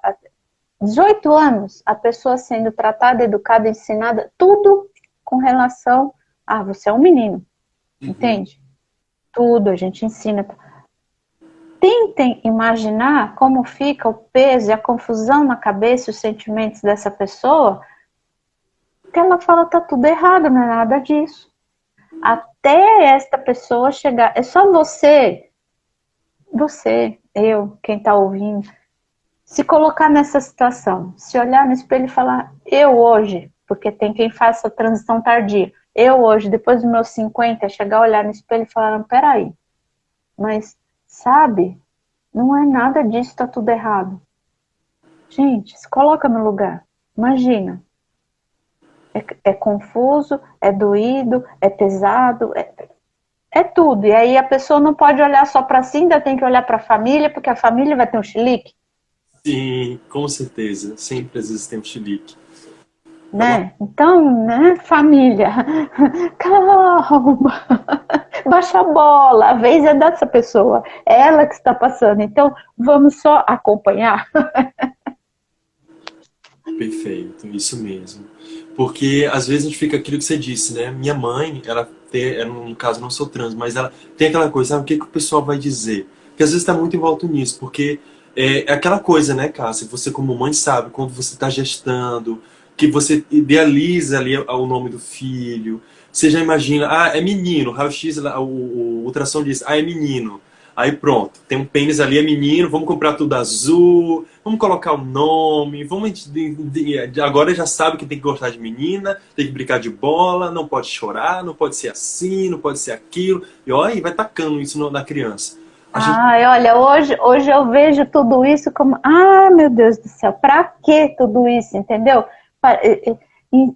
18 anos, a pessoa sendo tratada, educada, ensinada, tudo com relação a você é um menino, uhum. entende? Tudo a gente ensina. Tentem imaginar como fica o peso e a confusão na cabeça, os sentimentos dessa pessoa, que ela fala tá tudo errado, não é nada disso até esta pessoa chegar. É só você, você, eu, quem está ouvindo, se colocar nessa situação, se olhar no espelho e falar, eu hoje, porque tem quem faça transição tardia, eu hoje, depois dos meus 50, chegar a olhar no espelho e falar, peraí, mas sabe, não é nada disso, tá tudo errado. Gente, se coloca no lugar. Imagina, é, é confuso, é doído, é pesado, é, é tudo. E aí a pessoa não pode olhar só para si, ainda tem que olhar para a família, porque a família vai ter um chilique. Sim, com certeza. Sempre tem um chilique. Né? Então, né, família, calma, baixa a bola, a vez é dessa pessoa, é ela que está passando. Então, vamos só acompanhar. Perfeito, isso mesmo. Porque às vezes a gente fica aquilo que você disse, né? Minha mãe, ela tem, no caso não sou trans, mas ela tem aquela coisa, sabe, o que, que o pessoal vai dizer? Que às vezes está muito envolto nisso, porque é, é, aquela coisa, né, Cássia? Você como mãe sabe quando você está gestando, que você idealiza ali o nome do filho, você já imagina, ah, é menino, raio-x, o, o ultrassom diz, ah, é menino. Aí pronto, tem um pênis ali, é menino, vamos comprar tudo azul, vamos colocar o nome, vamos. Agora já sabe que tem que gostar de menina, tem que brincar de bola, não pode chorar, não pode ser assim, não pode ser aquilo. E olha, vai tacando isso na criança. A Ai, gente... olha, hoje, hoje eu vejo tudo isso como, ah, meu Deus do céu, pra que tudo isso, entendeu?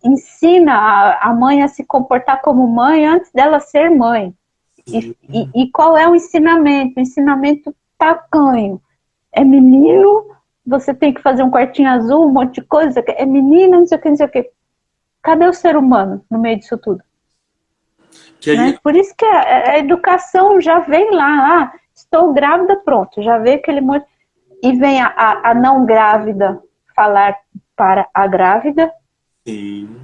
Ensina a mãe a se comportar como mãe antes dela ser mãe. E, e, e, qual é o ensinamento? O ensinamento tacanho. É menino, você tem que fazer um quartinho azul, um monte de coisa. É menina, não sei o que, não sei o que. Cadê o ser humano no meio disso tudo? Aí... Né? Por isso que a, a, educação já vem lá. Ah, estou grávida, pronto. Já vem aquele monte. E vem a, a, a não grávida falar para a grávida. Sim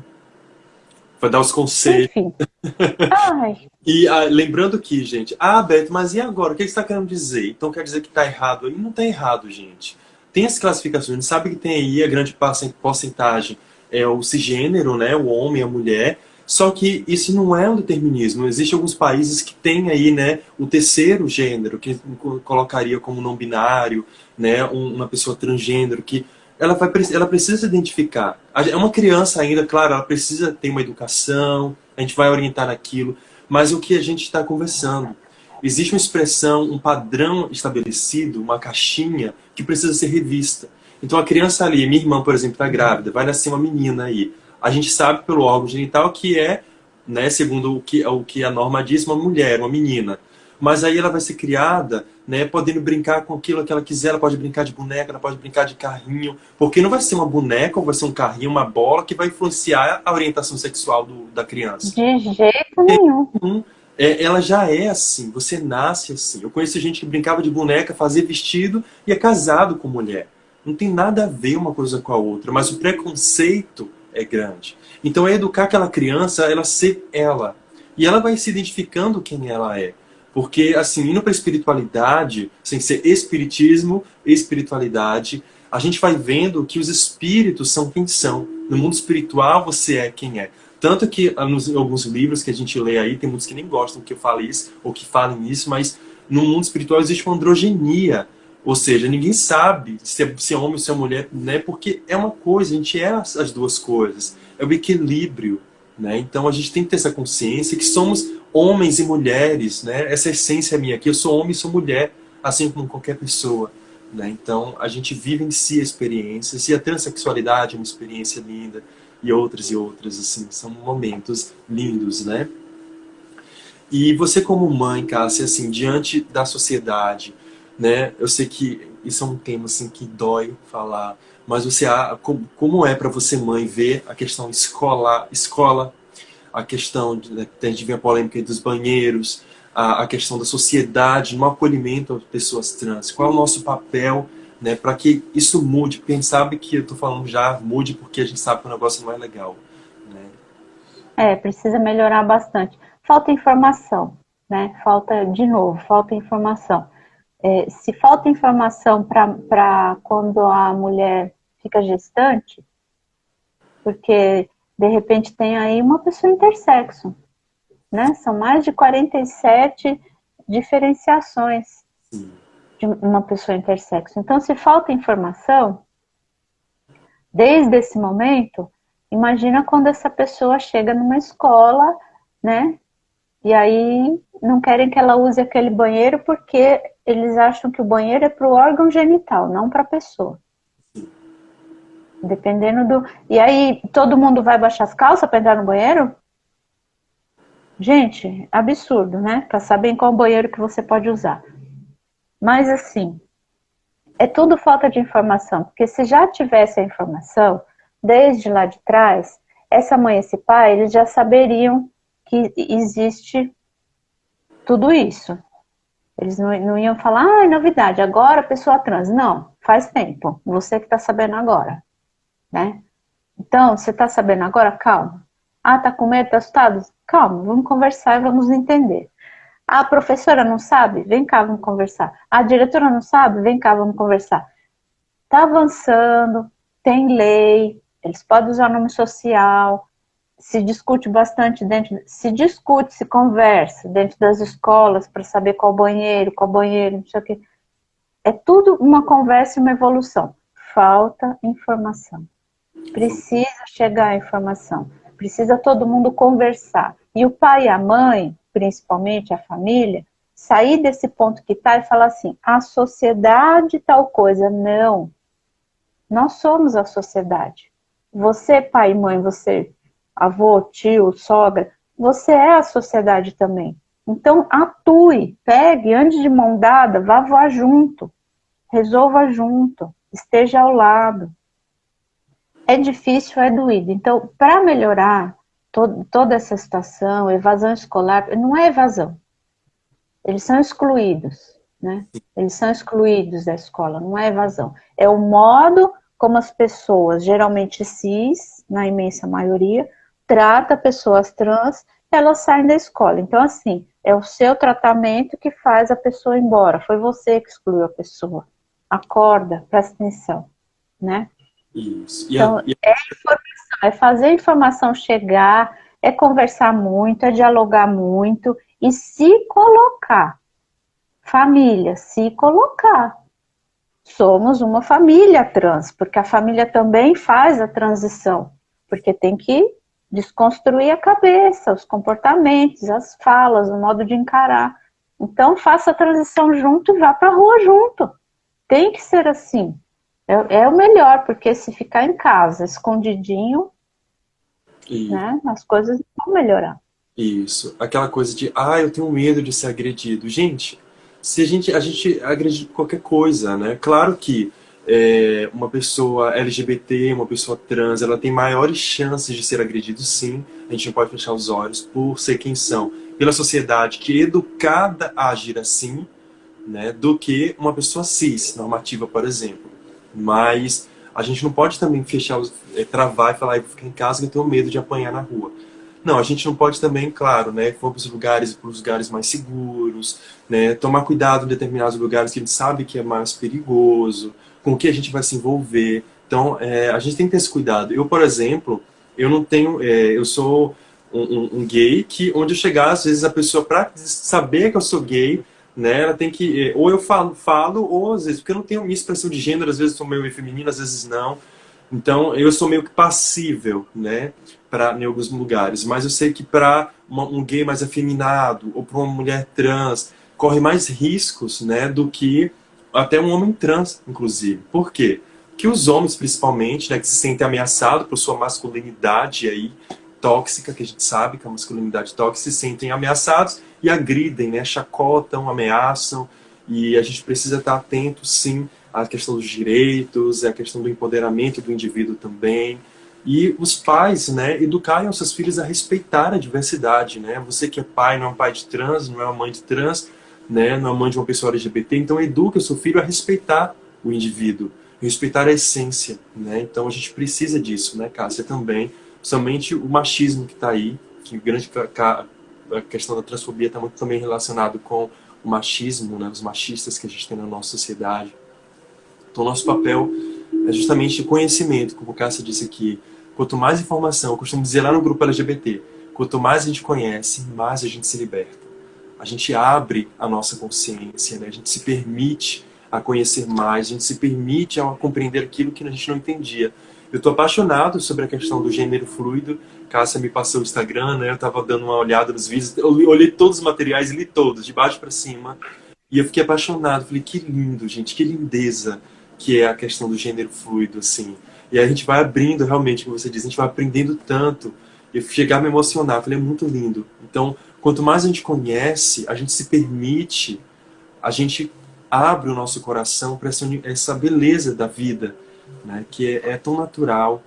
Vai dar os conselhos. e ah, lembrando que, gente, ah, Beto, mas e agora? O que você está querendo dizer? Então quer dizer que está errado? aí? não está errado, gente. Tem as classificações, a gente sabe que tem aí a grande porcentagem é o cisgênero, né? O homem, a mulher. Só que isso não é um determinismo. Existem alguns países que têm aí, né, o terceiro gênero, que colocaria como não binário, né, uma pessoa transgênero, que ela, vai, ela precisa se identificar. É uma criança ainda, claro, ela precisa ter uma educação, a gente vai orientar naquilo, mas o que a gente está conversando? Existe uma expressão, um padrão estabelecido, uma caixinha que precisa ser revista. Então a criança ali, minha irmã, por exemplo, está grávida, vai nascer uma menina aí. A gente sabe pelo órgão genital que é, né, segundo o que, o que a norma diz, uma mulher, uma menina mas aí ela vai ser criada, né, podendo brincar com aquilo que ela quiser, ela pode brincar de boneca, ela pode brincar de carrinho, porque não vai ser uma boneca ou vai ser um carrinho, uma bola que vai influenciar a orientação sexual do, da criança. De jeito nenhum. É, ela já é assim, você nasce assim. Eu conheço gente que brincava de boneca, fazia vestido e é casado com mulher. Não tem nada a ver uma coisa com a outra, mas o preconceito é grande. Então é educar aquela criança, ela ser ela. E ela vai se identificando quem ela é. Porque, assim, indo para espiritualidade, sem ser espiritismo, espiritualidade, a gente vai vendo que os espíritos são quem são. No mundo espiritual, você é quem é. Tanto que ah, nos alguns livros que a gente lê aí, tem muitos que nem gostam que eu fale isso, ou que falem isso, mas no mundo espiritual existe uma androgenia. Ou seja, ninguém sabe se é, se é homem ou se é mulher, né? Porque é uma coisa, a gente é as, as duas coisas. É o equilíbrio, né? Então a gente tem que ter essa consciência que somos homens e mulheres, né? Essa essência é minha aqui, eu sou homem e sou mulher, assim como qualquer pessoa. Né? Então a gente vivencia experiências e a transexualidade é uma experiência linda e outras e outras assim são momentos lindos, né? E você como mãe, Cássia, assim diante da sociedade, né? Eu sei que isso é um tema assim que dói falar, mas você como é para você mãe ver a questão escola, escola a questão de, né, a gente vê a polêmica dos banheiros, a, a, questão da sociedade no acolhimento às pessoas trans. Qual é o nosso papel né, para que isso mude? Porque a gente sabe que eu estou falando já mude porque a gente sabe que o negócio não é legal. Né? É, precisa melhorar bastante. Falta informação, né? Falta, de novo, falta informação. É, se falta informação para quando a mulher fica gestante, porque de repente tem aí uma pessoa intersexo, né? São mais de 47 diferenciações de uma pessoa intersexo. Então, se falta informação, desde esse momento, imagina quando essa pessoa chega numa escola, né? E aí não querem que ela use aquele banheiro porque eles acham que o banheiro é para o órgão genital, não para a pessoa. Dependendo do. E aí, todo mundo vai baixar as calças para entrar no banheiro? Gente, absurdo, né? Para saber qual banheiro que você pode usar. Mas assim, é tudo falta de informação, porque se já tivesse a informação, desde lá de trás, essa mãe e esse pai, eles já saberiam que existe tudo isso. Eles não, iam falar, ah, é novidade, agora pessoa trans. Não, faz tempo. Você que está sabendo agora, né? Então, você está sabendo agora? Calma. Ah, tá com medo, tá assustado? Calma, vamos conversar e vamos entender. Ah, a professora não sabe? Vem cá, vamos conversar. A diretora não sabe? Vem cá, vamos conversar. Tá avançando, tem lei, eles podem usar nome social, se discute bastante dentro, se discute, se conversa dentro das escolas para saber qual banheiro, qual banheiro, não sei o quê. É tudo uma conversa e uma evolução. Falta informação. Precisa chegar a informação. Precisa todo mundo conversar. E o pai e a mãe, principalmente a família, sair desse ponto que está e falar assim: a sociedade tal coisa. Não. Nós somos a sociedade. Você, pai e mãe, você avô, tio, sogra, você é a sociedade também. Então, atue, pegue, ande de mão dada, vá voar junto, resolva junto, esteja ao lado. É difícil, é doído. Então, para melhorar to toda essa situação, evasão escolar, não é evasão. Eles são excluídos, né? Eles são excluídos da escola, não é evasão. É o modo como as pessoas, geralmente cis, na imensa maioria, trata pessoas trans, elas saem da escola. Então, assim, é o seu tratamento que faz a pessoa ir embora. Foi você que excluiu a pessoa. Acorda, presta atenção, né? Isso. Então, a... é informação, é fazer a informação chegar, é conversar muito, é dialogar muito e se colocar. Família, se colocar. Somos uma família trans, porque a família também faz a transição, porque tem que desconstruir a cabeça, os comportamentos, as falas, o modo de encarar. Então, faça a transição junto e vá para a rua junto. Tem que ser assim. É, é, o melhor, porque se ficar em casa, escondidinho, e... né, as coisas vão melhorar. Isso. Aquela coisa de, ah, eu tenho medo de ser agredido. Gente, se a gente, a gente agride qualquer coisa, né? Claro que é, uma pessoa LGBT, uma pessoa trans, ela tem maiores chances de ser agredido, sim. A gente não pode fechar os olhos por ser quem são. Pela sociedade que é educada a agir assim, né, do que uma pessoa cis, normativa, por exemplo. Mas a gente não pode também fechar, os, é, travar e falar, eu ficar em casa que eu tenho medo de apanhar na rua. Não, a gente não pode também, claro, né, for para os lugares, para os lugares mais seguros, né, tomar cuidado em determinados lugares que a gente sabe que é mais perigoso, com que a gente vai se envolver. Então, é, a gente tem que ter esse cuidado. Eu, por exemplo, eu não tenho, é, eu sou um, um, um, gay que onde eu chegar, às vezes a pessoa para saber que eu sou gay, né, ela tem que é, ou eu falo, falo ou às vezes porque eu não tenho minha expressão de gênero, às vezes sou meio feminino, às vezes não. Então, eu sou meio que passível, né, para em alguns lugares. Mas eu sei que para um gay mais afeminado ou para uma mulher trans corre mais riscos, né, do que até um homem trans, inclusive. Por quê? Que os homens, principalmente, né, que se sentem ameaçados por sua masculinidade aí, tóxica, que a gente sabe que a masculinidade tóxica, se sentem ameaçados e agridem, né, chacotam, ameaçam, e a gente precisa estar atento, sim, à questão dos direitos, à questão do empoderamento do indivíduo também, e os pais, né, educarem os seus filhos a respeitar a diversidade, né, você que é pai, não é um pai de trans, não é uma mãe de trans, né, na mãe de uma pessoa LGBT, então educa o seu filho a respeitar o indivíduo, respeitar a essência, né? Então a gente precisa disso, né, Cássia, também, somente o machismo que está aí, que grande a questão da transfobia está muito também relacionado com o machismo, né, os machistas que a gente tem na nossa sociedade. Então nosso papel é justamente conhecimento, como a Cássia disse aqui, quanto mais informação, eu costumo dizer lá no grupo LGBT, quanto mais a gente conhece, mais a gente se liberta a gente abre a nossa consciência, né? a gente se permite a conhecer mais, a gente se permite a compreender aquilo que a gente não entendia. Eu estou apaixonado sobre a questão do gênero fluido. Cássia me passou o Instagram, né? Eu estava dando uma olhada nos vídeos, eu olhei todos os materiais, li todos, de baixo para cima. E eu fiquei apaixonado. Falei, que lindo, gente, que lindeza que é a questão do gênero fluido, assim. E a gente vai abrindo, realmente, como você diz, a gente vai aprendendo tanto. Eu chegar a me emocionar, falei, é muito lindo. Então, Quanto mais a gente conhece, a gente se permite, a gente abre o nosso coração para essa, essa beleza da vida, né? que é, é tão natural.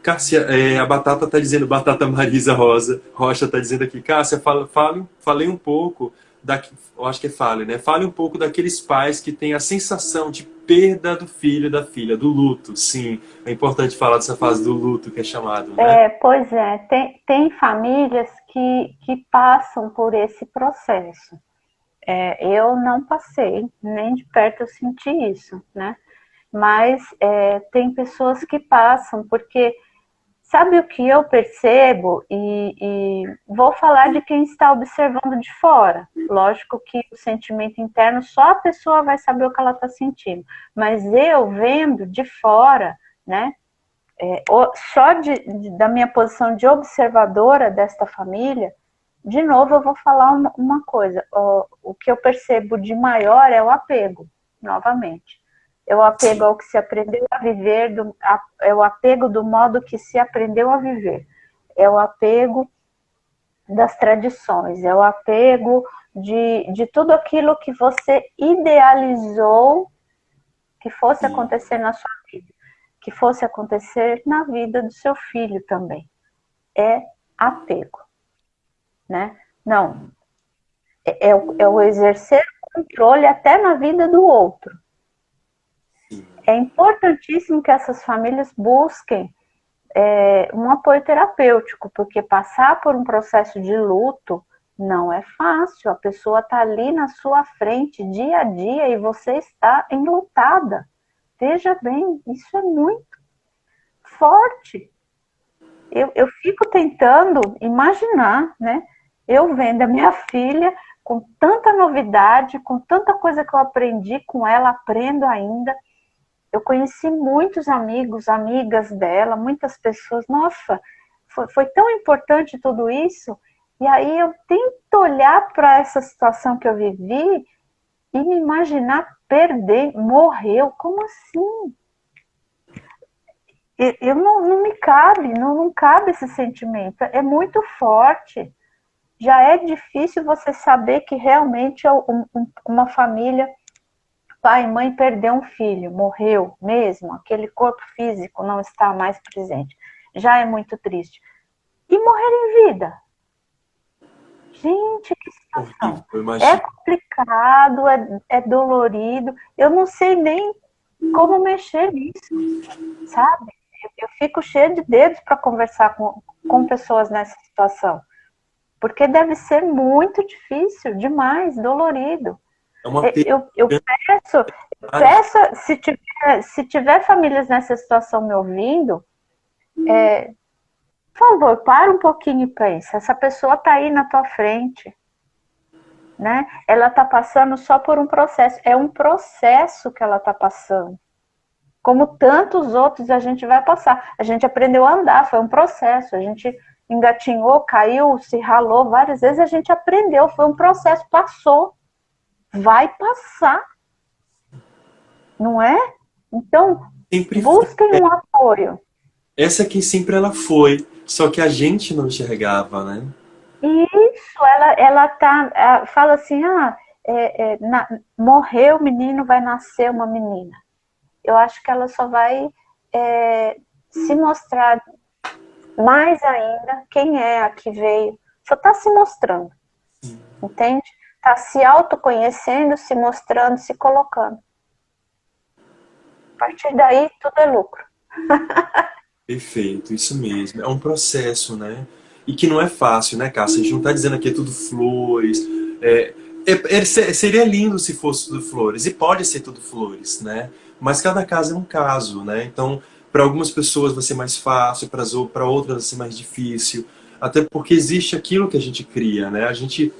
Cássia, é, a Batata está dizendo, Batata Marisa Rosa, Rocha está dizendo aqui, Cássia, fala, fale, falei um pouco da, eu acho que é fale, né? Fale um pouco daqueles pais que têm a sensação de perda do filho da filha, do luto. Sim, é importante falar dessa fase do luto que é chamado, né? É, pois é, tem, tem famílias que, que passam por esse processo. É, eu não passei, nem de perto eu senti isso, né? Mas é, tem pessoas que passam, porque sabe o que eu percebo? E, e, vou falar de quem está observando de fora. Lógico que o sentimento interno só a pessoa vai saber o que ela está sentindo. Mas eu vendo de fora, né? É, só de, de, da minha posição de observadora desta família, de novo eu vou falar uma, uma coisa. O, o que eu percebo de maior é o apego, novamente. É o apego ao que se aprendeu a viver, do, a, é o apego do modo que se aprendeu a viver. É o apego das tradições, é o apego de, de tudo aquilo que você idealizou que fosse acontecer na sua que fosse acontecer na vida do seu filho também. É apego, né? Não, é, é, o, é o exercer controle até na vida do outro é importantíssimo que essas famílias busquem é, um apoio terapêutico, porque passar por um processo de luto não é fácil. A pessoa está ali na sua frente dia a dia e você está enlutada. Veja bem, isso é muito forte. Eu, eu fico tentando imaginar, né? Eu vendo a minha filha com tanta novidade, com tanta coisa que eu aprendi com ela, aprendo ainda eu conheci muitos amigos, amigas dela, muitas pessoas. Nossa, foi, foi tão importante tudo isso. E aí eu tento olhar para essa situação que eu vivi e me imaginar perder, morreu. Como assim? Eu não, não me cabe, não, não cabe esse sentimento. É muito forte. Já é difícil você saber que realmente é um, uma família pai e mãe perdeu um filho, morreu mesmo, aquele corpo físico não está mais presente. Já é muito triste. E morrer em vida. Gente, que situação. É complicado, é, é dolorido. Eu não sei nem como mexer nisso, sabe? Eu, eu fico cheia de dedos para conversar com, com pessoas nessa situação. Porque deve ser muito difícil, demais, dolorido. É uma eu, eu peço, peço se, tiver, se tiver famílias nessa situação me ouvindo, é, por favor, para um pouquinho e pensa. Essa pessoa está aí na tua frente. Né? Ela está passando só por um processo. É um processo que ela está passando. Como tantos outros a gente vai passar. A gente aprendeu a andar, foi um processo. A gente engatinhou, caiu, se ralou várias vezes. A gente aprendeu, foi um processo, passou vai passar. Não é? Então, sempre busquem foi. um apoio. Essa aqui sempre ela foi, só que a gente não enxergava, né? Isso, ela, ela tá, fala assim, ah, é, é, na, morreu o menino, vai nascer uma menina. Eu acho que ela só vai é, se mostrar mais ainda quem é a que veio. Só está se mostrando, Sim. entende? Está se autoconhecendo, se mostrando, se colocando. A partir daí, tudo é lucro. Perfeito, isso mesmo. É um processo, né? E que não é fácil, né, Cássia? A gente não está dizendo aqui é tudo flores. É, é, é, seria lindo se fosse tudo flores, e pode ser tudo flores, né? Mas cada caso é um caso, né? Então, para algumas pessoas vai ser mais fácil, para outras vai ser mais difícil. Até porque existe aquilo que a gente cria, né? A gente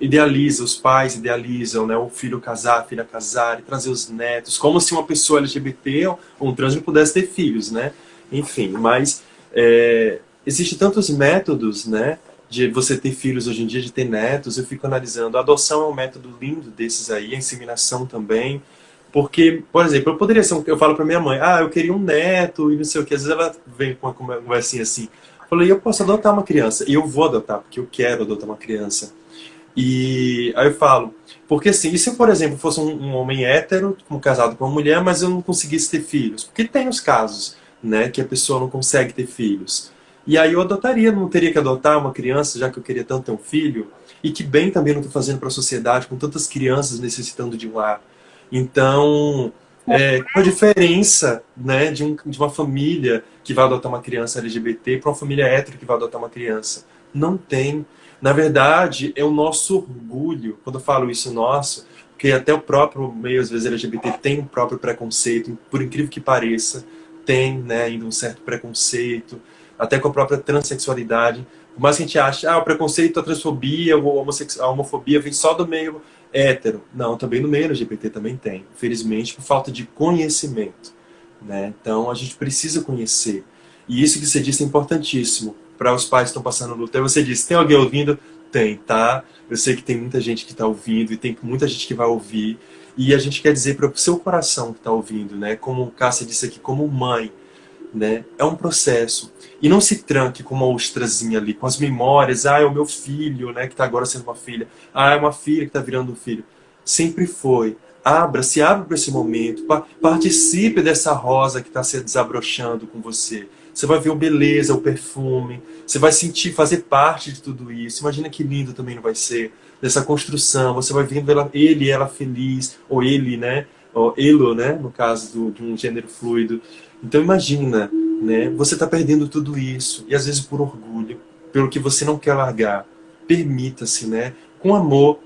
idealiza, os pais idealizam, né, o filho casar, a filha casar e trazer os netos, como se uma pessoa LGBT ou um trans não pudesse ter filhos, né? Enfim, mas é, existem tantos métodos, né, de você ter filhos hoje em dia, de ter netos. Eu fico analisando, a adoção é um método lindo desses aí, a inseminação também. Porque, por exemplo, eu poderia ser um, eu falo para minha mãe, ah, eu queria um neto e não sei o que. Às vezes ela vem com uma conversinha assim. Eu falei, eu posso adotar uma criança. E eu vou adotar, porque eu quero adotar uma criança. E aí eu falo, porque assim, e se eu, por exemplo, fosse um, um homem hétero, como casado com uma mulher, mas eu não conseguisse ter filhos? Porque tem os casos, né, que a pessoa não consegue ter filhos. E aí eu adotaria, não teria que adotar uma criança, já que eu queria tanto ter um filho, e que bem também não estou fazendo para a sociedade, com tantas crianças necessitando de um lar. Então, é, qual a diferença né, de, um, de uma família que vai adotar uma criança LGBT para uma família hétero que vai adotar uma criança? Não tem. Na verdade, é o nosso orgulho. Quando eu falo isso nosso, porque até o próprio meio, às vezes, LGBT tem um próprio preconceito, por incrível que pareça, tem né, ainda um certo preconceito, até com a própria transexualidade. Por mais que a gente ache, ah, o preconceito, a transfobia, a homofobia vem só do meio hétero. Não, também no meio LGBT também tem. Infelizmente, por falta de conhecimento. Né? Então, a gente precisa conhecer. E isso que você disse é importantíssimo para os pais que estão passando luta. Você disse, tem alguém ouvindo? Tem, tá? Eu sei que tem muita gente que está ouvindo e tem muita gente que vai ouvir. E a gente quer dizer para o seu coração que está ouvindo, né? Como Cássia disse aqui, como mãe, né? É um processo. E não se tranque com uma ostrazinha ali, com as memórias. Ah, é o meu filho, né? Que está agora sendo uma filha. Ah, é uma filha que está virando um filho. Sempre foi. Abra, se abra para esse momento. Participe dessa rosa que está se desabrochando com você. Você vai ver o beleza, o perfume. Você vai sentir, fazer parte de tudo isso. Imagina que lindo também não vai ser dessa construção. Você vai vendo ela, ele ela feliz, ou ele, né? Ou elo, né? No caso do, de um gênero fluido. Então imagina, né? Você está perdendo tudo isso e às vezes por orgulho, pelo que você não quer largar. Permita-se, né? Com amor,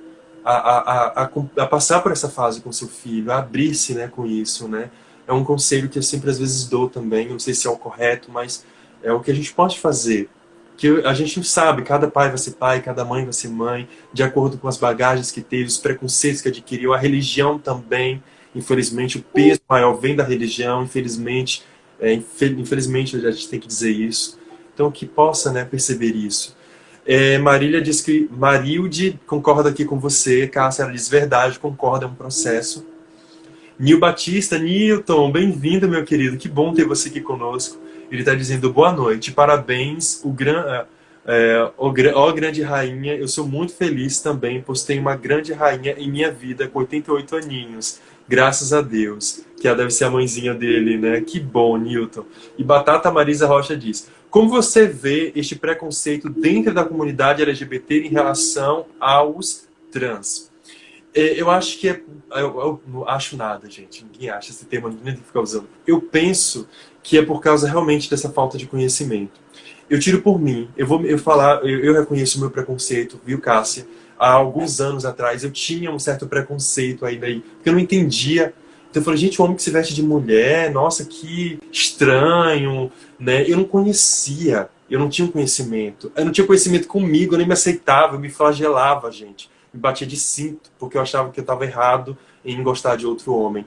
a, a, a, a, passar por essa fase com seu filho, abrir-se, né? Com isso, né? é um conselho que eu sempre às vezes dou também, não sei se é o correto, mas é o que a gente pode fazer. Que a gente sabe, cada pai vai ser pai, cada mãe vai ser mãe, de acordo com as bagagens que teve, os preconceitos que adquiriu, a religião também. Infelizmente, o peso maior vem da religião, infelizmente, é, infelizmente a gente tem que dizer isso. Então, que possa né, perceber isso. É, Marília diz que Marilde concorda aqui com você, Cássia, ela diz verdade, concorda, é um processo Nil Batista, Nilton, bem-vindo, meu querido. Que bom ter você aqui conosco. Ele está dizendo boa noite, parabéns, o gran, é, grande rainha. Eu sou muito feliz também, pois tenho uma grande rainha em minha vida com 88 aninhos. Graças a Deus, que ela deve ser a mãezinha dele, né? Que bom, Newton. E Batata Marisa Rocha diz: Como você vê este preconceito dentro da comunidade LGBT em relação aos trans? É, eu acho que é. Eu, eu, não acho nada, gente. Ninguém acha esse termo, ninguém fica usando. Eu penso que é por causa realmente dessa falta de conhecimento. Eu tiro por mim. Eu vou eu falar, eu, eu reconheço o meu preconceito, viu, Cássia? Há alguns anos atrás eu tinha um certo preconceito aí daí, porque eu não entendia. Então eu falei, gente, o homem que se veste de mulher, nossa, que estranho, né? Eu não conhecia, eu não tinha um conhecimento. Eu não tinha conhecimento comigo, eu nem me aceitava, eu me flagelava, gente me batia de cinto, porque eu achava que eu estava errado em gostar de outro homem.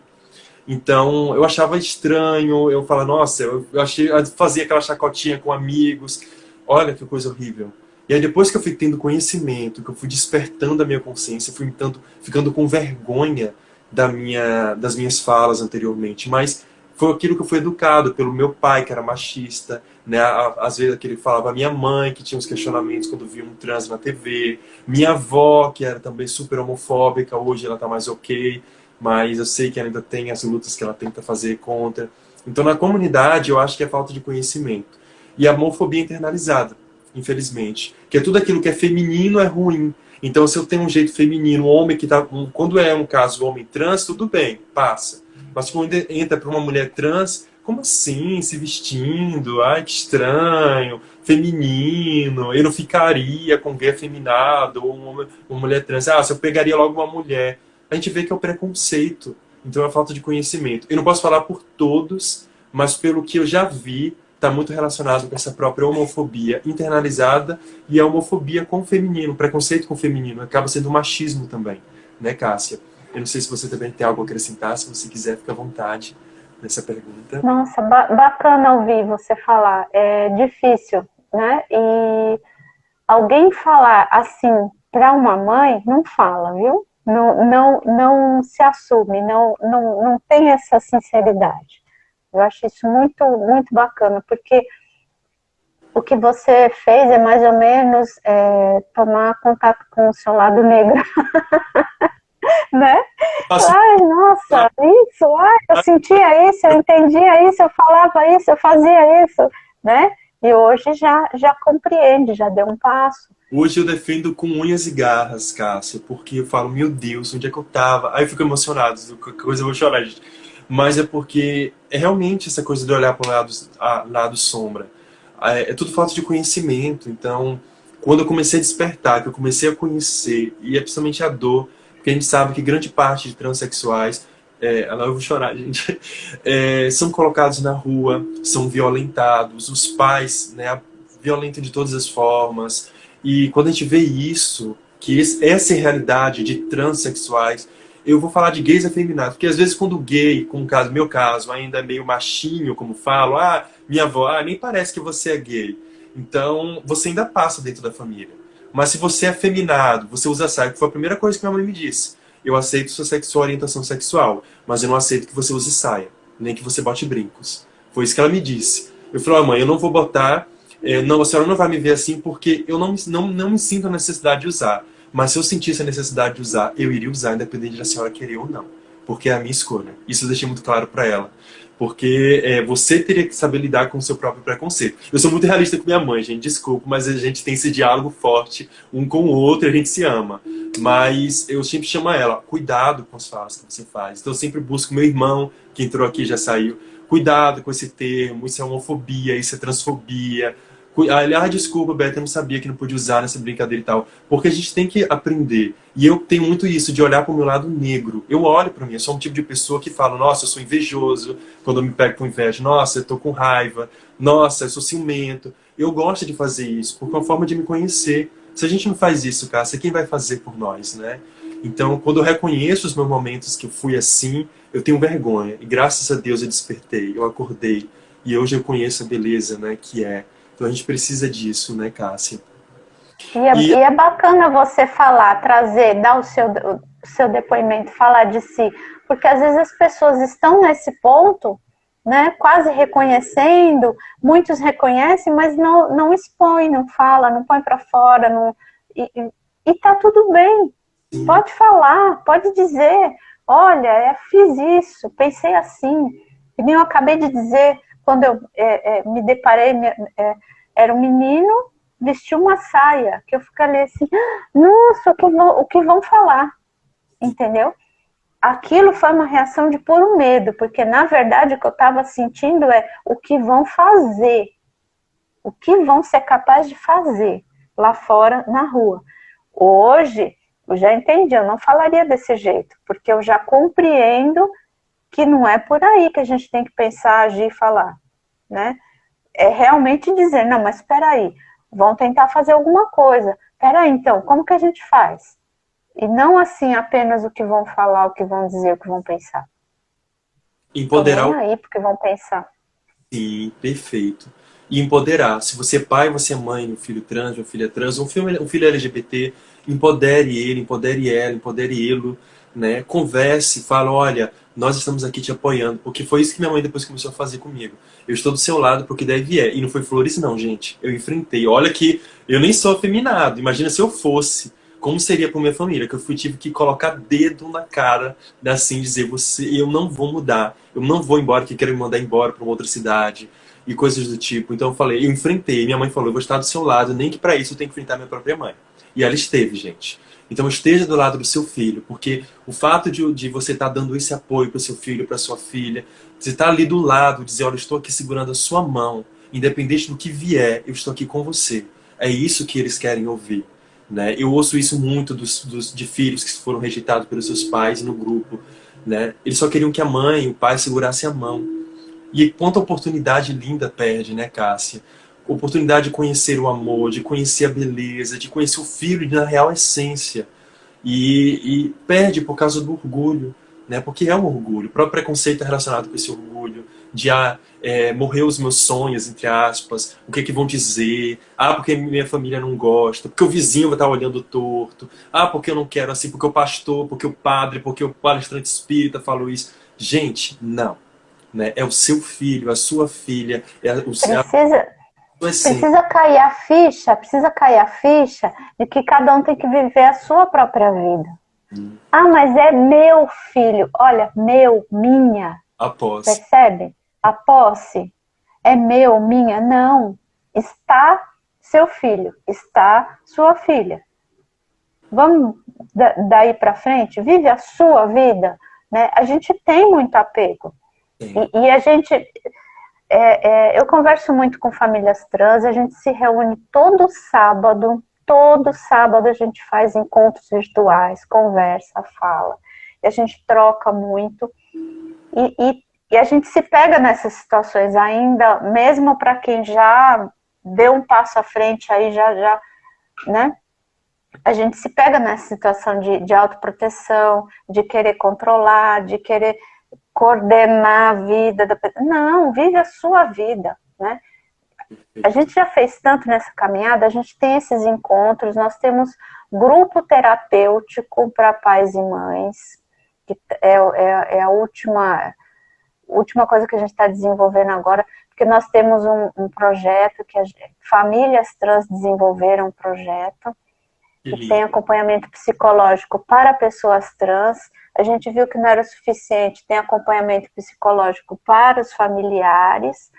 Então, eu achava estranho, eu falava, nossa, eu, achei, fazia aquela chacotinha com amigos, olha que coisa horrível. E aí, depois que eu fui tendo conhecimento, que eu fui despertando a minha consciência, fui ficando, ficando com vergonha da minha, das minhas falas anteriormente, mas foi aquilo que eu fui educado pelo meu pai, que era machista, né? Às vezes que ele falava minha mãe, que tinha uns questionamentos quando via um trans na TV, minha avó, que era também super homofóbica, hoje ela está mais ok, mas eu sei que ainda tem as lutas que ela tenta fazer contra. Então, na comunidade, eu acho que é falta de conhecimento. E a homofobia internalizada, infelizmente. Que é tudo aquilo que é feminino é ruim. Então, se eu tenho um jeito feminino, um homem que tá. Quando é um caso homem trans, tudo bem, passa. Mas quando entra para uma mulher trans, como assim? Se vestindo? Ai, que estranho. Feminino. Eu não ficaria com gay afeminado ou uma, uma mulher trans. Ah, se eu pegaria logo uma mulher. A gente vê que é o preconceito. Então é falta de conhecimento. Eu não posso falar por todos, mas pelo que eu já vi, está muito relacionado com essa própria homofobia internalizada e a homofobia com o feminino, preconceito com o feminino. Acaba sendo machismo também, né, Cássia? Eu não sei se você também tem algo a acrescentar, se você quiser, fica à vontade nessa pergunta. Nossa, ba bacana ouvir você falar. É difícil, né? E alguém falar assim para uma mãe, não fala, viu? Não, não, não se assume, não, não, não tem essa sinceridade. Eu acho isso muito, muito bacana, porque o que você fez é mais ou menos é, tomar contato com o seu lado negro. né? Nossa. Ai, nossa, isso, ai, eu sentia isso, eu entendia isso, eu falava isso, eu fazia isso, né? E hoje já, já compreende, já deu um passo. Hoje eu defendo com unhas e garras, Cássia, porque eu falo, meu Deus, onde é que eu tava? Aí eu fico emocionado, qualquer coisa eu vou chorar, gente. Mas é porque é realmente essa coisa de olhar para o lado, lado sombra. É, é tudo falta de conhecimento. Então, quando eu comecei a despertar, que eu comecei a conhecer, e é principalmente a dor, porque a gente sabe que grande parte de transexuais é, agora eu vou chorar, gente, é, são colocados na rua, são violentados, os pais né, violentam de todas as formas. E quando a gente vê isso, que essa é realidade de transexuais, eu vou falar de gays afeminados, porque às vezes quando o gay, como caso, meu caso, ainda é meio machinho, como falo, ah, minha avó, ah, nem parece que você é gay. Então, você ainda passa dentro da família. Mas se você é afeminado, você usa saia, que foi a primeira coisa que minha mãe me disse eu aceito sua sexual orientação sexual, mas eu não aceito que você use saia, nem que você bote brincos. Foi isso que ela me disse. Eu falei, oh, mãe, eu não vou botar, é, não, a senhora não vai me ver assim porque eu não, não, não me sinto a necessidade de usar. Mas se eu sentisse a necessidade de usar, eu iria usar, independente da senhora querer ou não. Porque é a minha escolha. Isso eu deixei muito claro para ela. Porque é, você teria que saber lidar com o seu próprio preconceito. Eu sou muito realista com minha mãe, gente, desculpa, mas a gente tem esse diálogo forte um com o outro e a gente se ama. Mas eu sempre chamo ela, cuidado com as falas que você faz. Então eu sempre busco meu irmão, que entrou aqui já saiu, cuidado com esse termo, isso é homofobia, isso é transfobia, ah, desculpa, Beto, eu não sabia que não podia usar nessa brincadeira e tal. Porque a gente tem que aprender. E eu tenho muito isso, de olhar para o meu lado negro. Eu olho para mim, eu sou um tipo de pessoa que fala, nossa, eu sou invejoso, quando eu me pego com inveja, nossa, eu tô com raiva, nossa, eu sou ciumento. Eu gosto de fazer isso, porque é uma forma de me conhecer. Se a gente não faz isso, Cássia, quem vai fazer por nós, né? Então, quando eu reconheço os meus momentos que eu fui assim, eu tenho vergonha. E graças a Deus eu despertei, eu acordei. E hoje eu conheço a beleza, né, que é então a gente precisa disso, né, Cássia? E é, e... e é bacana você falar, trazer, dar o seu, o seu depoimento, falar de si, porque às vezes as pessoas estão nesse ponto, né, quase reconhecendo, muitos reconhecem, mas não, não expõe, não fala, não põe para fora, não, e, e, e tá tudo bem. Sim. Pode falar, pode dizer, olha, eu fiz isso, pensei assim, e nem eu acabei de dizer, quando eu é, é, me deparei, é, era um menino, vestiu uma saia, que eu fiquei assim, nossa, o que, vão, o que vão falar? Entendeu? Aquilo foi uma reação de puro medo, porque na verdade o que eu estava sentindo é o que vão fazer, o que vão ser capazes de fazer lá fora na rua. Hoje, eu já entendi, eu não falaria desse jeito, porque eu já compreendo que não é por aí que a gente tem que pensar, agir e falar, né? É realmente dizer, não, mas espera aí, vão tentar fazer alguma coisa. Espera aí, então, como que a gente faz? E não assim apenas o que vão falar, o que vão dizer, o que vão pensar. Empoderar. Tô aí porque vão pensar. Sim, perfeito. E empoderar. Se você é pai, você é mãe, um filho trans, uma filha trans, um filho, um filho LGBT, empodere ele, empodere ela, empodere ele, né? Converse, fala, olha, nós estamos aqui te apoiando, porque foi isso que minha mãe depois começou a fazer comigo. Eu estou do seu lado porque deve é. E não foi flores, não, gente. Eu enfrentei. Olha que eu nem sou afeminado. Imagina se eu fosse. Como seria para minha família? Que eu fui, tive que colocar dedo na cara, assim, dizer: você, eu não vou mudar. Eu não vou embora, que quero me mandar embora para uma outra cidade. E coisas do tipo. Então eu falei: eu enfrentei. Minha mãe falou: eu vou estar do seu lado, nem que para isso eu tenho que enfrentar minha própria mãe. E ela esteve, gente. Então esteja do lado do seu filho, porque o fato de, de você estar tá dando esse apoio para o seu filho, para sua filha, você estar tá ali do lado, dizer, olha, estou aqui segurando a sua mão, independente do que vier, eu estou aqui com você. É isso que eles querem ouvir. Né? Eu ouço isso muito dos, dos, de filhos que foram rejeitados pelos seus pais no grupo. Né? Eles só queriam que a mãe, o pai segurassem a mão. E quanta oportunidade linda perde, né, Cássia? Oportunidade de conhecer o amor, de conhecer a beleza, de conhecer o filho na real essência. E, e perde por causa do orgulho, né? porque é um orgulho. O próprio preconceito é relacionado com esse orgulho, de ah, é, morrer os meus sonhos, entre aspas, o que, é que vão dizer, ah, porque minha família não gosta, porque o vizinho vai estar olhando torto, ah, porque eu não quero assim, porque o pastor, porque o padre, porque o palestrante espírita falou isso. Gente, não. Né? É o seu filho, a sua filha, é o, Precisa... Precisa cair a ficha, precisa cair a ficha de que cada um tem que viver a sua própria vida. Hum. Ah, mas é meu filho. Olha, meu, minha. A posse. Percebe? A posse. É meu, minha. Não. está seu filho, está sua filha. Vamos daí para frente, vive a sua vida, né? A gente tem muito apego. E, e, a gente, é, é, eu converso muito com famílias trans, a gente se reúne todo sábado, todo sábado a gente faz encontros virtuais, conversa, fala, e a gente troca muito. E, e, e a gente se pega nessas situações ainda, mesmo para quem já deu um passo à frente, aí já, já, né? A gente se pega nessa situação de, de autoproteção, de querer controlar, de querer coordenar a vida da pessoa. Não, vive a sua vida, né? A gente já fez tanto nessa caminhada, a gente tem esses encontros, nós temos grupo terapêutico para pais e mães, que é, é, é a última, última coisa que a gente está desenvolvendo agora, porque nós temos um, um projeto que as famílias trans desenvolveram um projeto que tem acompanhamento psicológico para pessoas trans. A gente viu que não era suficiente, tem acompanhamento psicológico para os familiares,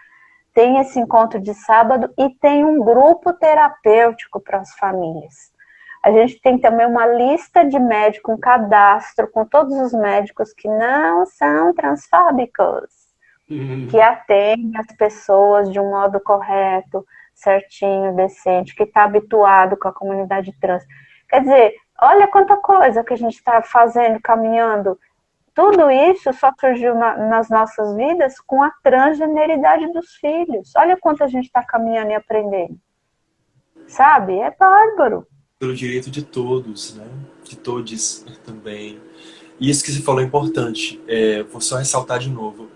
tem esse encontro de sábado e tem um grupo terapêutico para as famílias. A gente tem também uma lista de médicos, um cadastro com todos os médicos que não são transfóbicos, uhum. que atendem as pessoas de um modo correto, certinho, decente, que está habituado com a comunidade trans. Quer dizer, olha quanta coisa que a gente está fazendo, caminhando. Tudo isso só surgiu na, nas nossas vidas com a transgeneridade dos filhos. Olha quanto a gente está caminhando e aprendendo. Sabe? É bárbaro. Pelo direito de todos, né? De todos também. E isso que você falou é importante. É, vou só ressaltar de novo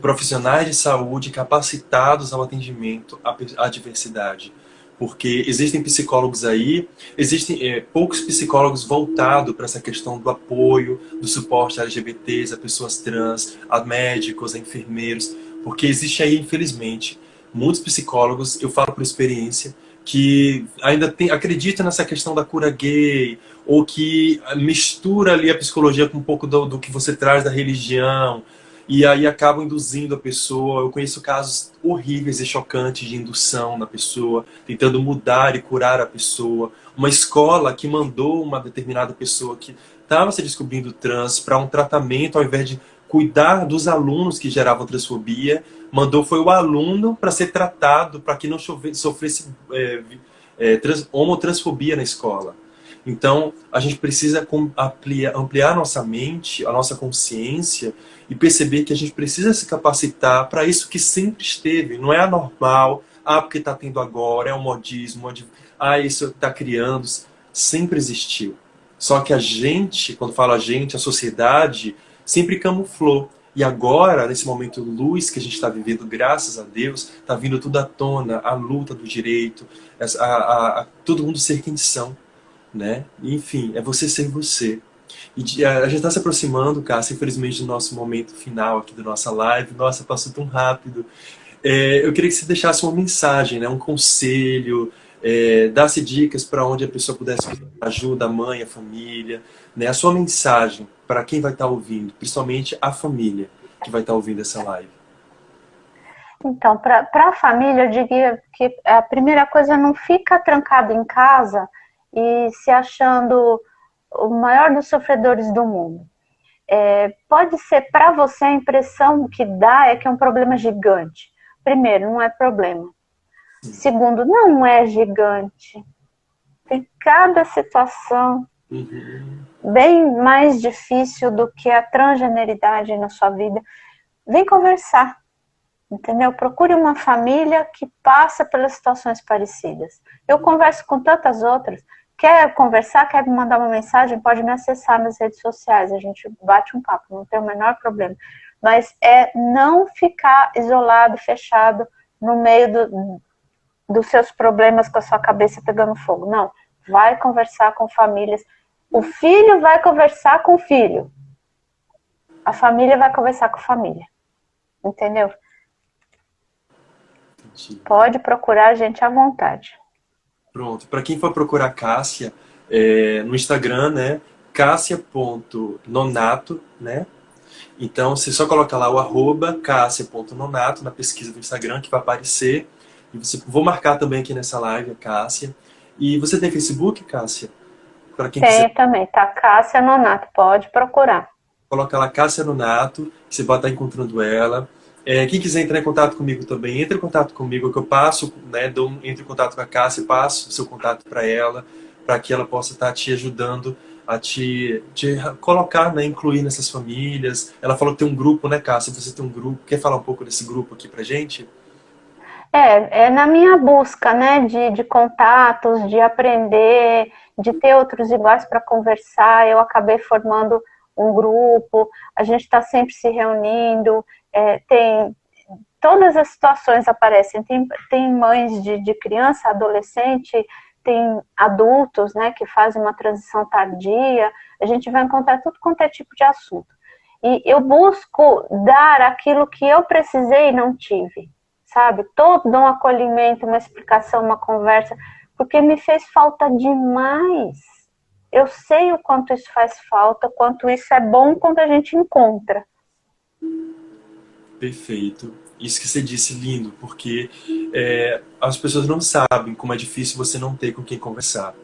profissionais de saúde capacitados ao atendimento à, diversidade. Porque existem psicólogos aí, existem é, poucos psicólogos voltados para essa questão do apoio, do suporte a LGBTs, a pessoas trans, a médicos, a enfermeiros, porque existe aí, infelizmente, muitos psicólogos, eu falo por experiência, que ainda tem, acredita nessa questão da cura gay, ou que mistura ali a psicologia com um pouco do, do que você traz da religião, e aí acabam induzindo a pessoa. Eu conheço casos horríveis e chocantes de indução na pessoa, tentando mudar e curar a pessoa. Uma escola que mandou uma determinada pessoa que estava se descobrindo trans para um tratamento ao invés de cuidar dos alunos que geravam transfobia, mandou foi o aluno para ser tratado para que não sofresse é, é, trans, homotransfobia na escola. Então, a gente precisa ampliar, nossa mente, a nossa consciência e perceber que a gente precisa se capacitar para isso que sempre esteve. Não é anormal, ah, porque está tendo agora, é um modismo, ah, isso está criando. Sempre existiu. Só que a gente, quando fala a gente, a sociedade, sempre camuflou. E agora, nesse momento luz que a gente está vivendo, graças a Deus, está vindo tudo à tona, a luta do direito, a, a, a, todo mundo ser quem são né? Enfim, é você ser você. E a gente está se aproximando, Cássia, infelizmente, do nosso momento final aqui da nossa live. Nossa, passou tão rápido. É, eu queria que você deixasse uma mensagem, né? um conselho, é, desse dicas para onde a pessoa pudesse ajuda, a mãe, a família, né? a sua mensagem para quem vai estar tá ouvindo, principalmente a família que vai estar tá ouvindo essa live. Então, para a família, eu diria que a primeira coisa não fica trancado em casa e se achando o maior dos sofredores do mundo. É, pode ser para você a impressão que dá é que é um problema gigante. Primeiro, não é problema. Segundo, não é gigante. Tem cada situação uhum. bem mais difícil do que a transgeneridade na sua vida. Vem conversar, entendeu? Procure uma família que passa pelas situações parecidas. Eu converso com tantas outras Quer conversar, quer me mandar uma mensagem, pode me acessar nas redes sociais, a gente bate um papo, não tem o menor problema. Mas é não ficar isolado, fechado, no meio do, dos seus problemas com a sua cabeça pegando fogo. Não, vai conversar com famílias. O filho vai conversar com o filho. A família vai conversar com a família. Entendeu? Pode procurar a gente à vontade. Pronto. Para quem for procurar Cássia é, no Instagram, né? Cássia.nonato, né? Então, você só coloca lá o arroba cássia.nonato na pesquisa do Instagram que vai aparecer. E você, vou marcar também aqui nessa live a Cássia. E você tem Facebook, Cássia? Para quem tem quiser. também, tá? Cássia Nonato, pode procurar. Coloca lá Cássia Nonato, você vai estar encontrando ela. É, quem quiser entrar em contato comigo também, entre em contato comigo, que eu passo, né, dou, entre em contato com a Cássia, passo o seu contato para ela, para que ela possa estar te ajudando a te, te colocar, né, incluir nessas famílias. Ela falou que tem um grupo, né, Cássia? Você tem um grupo. Quer falar um pouco desse grupo aqui pra gente? É, é na minha busca, né, de, de contatos, de aprender, de ter outros iguais para conversar, eu acabei formando um grupo, a gente está sempre se reunindo, é, tem todas as situações aparecem, tem, tem mães de, de criança, adolescente, tem adultos, né, que fazem uma transição tardia, a gente vai encontrar tudo quanto é tipo de assunto. E eu busco dar aquilo que eu precisei e não tive, sabe? Todo um acolhimento, uma explicação, uma conversa, porque me fez falta demais. Eu sei o quanto isso faz falta, quanto isso é bom quando a gente encontra. Perfeito isso que você disse lindo, porque é, as pessoas não sabem como é difícil você não ter com quem conversar.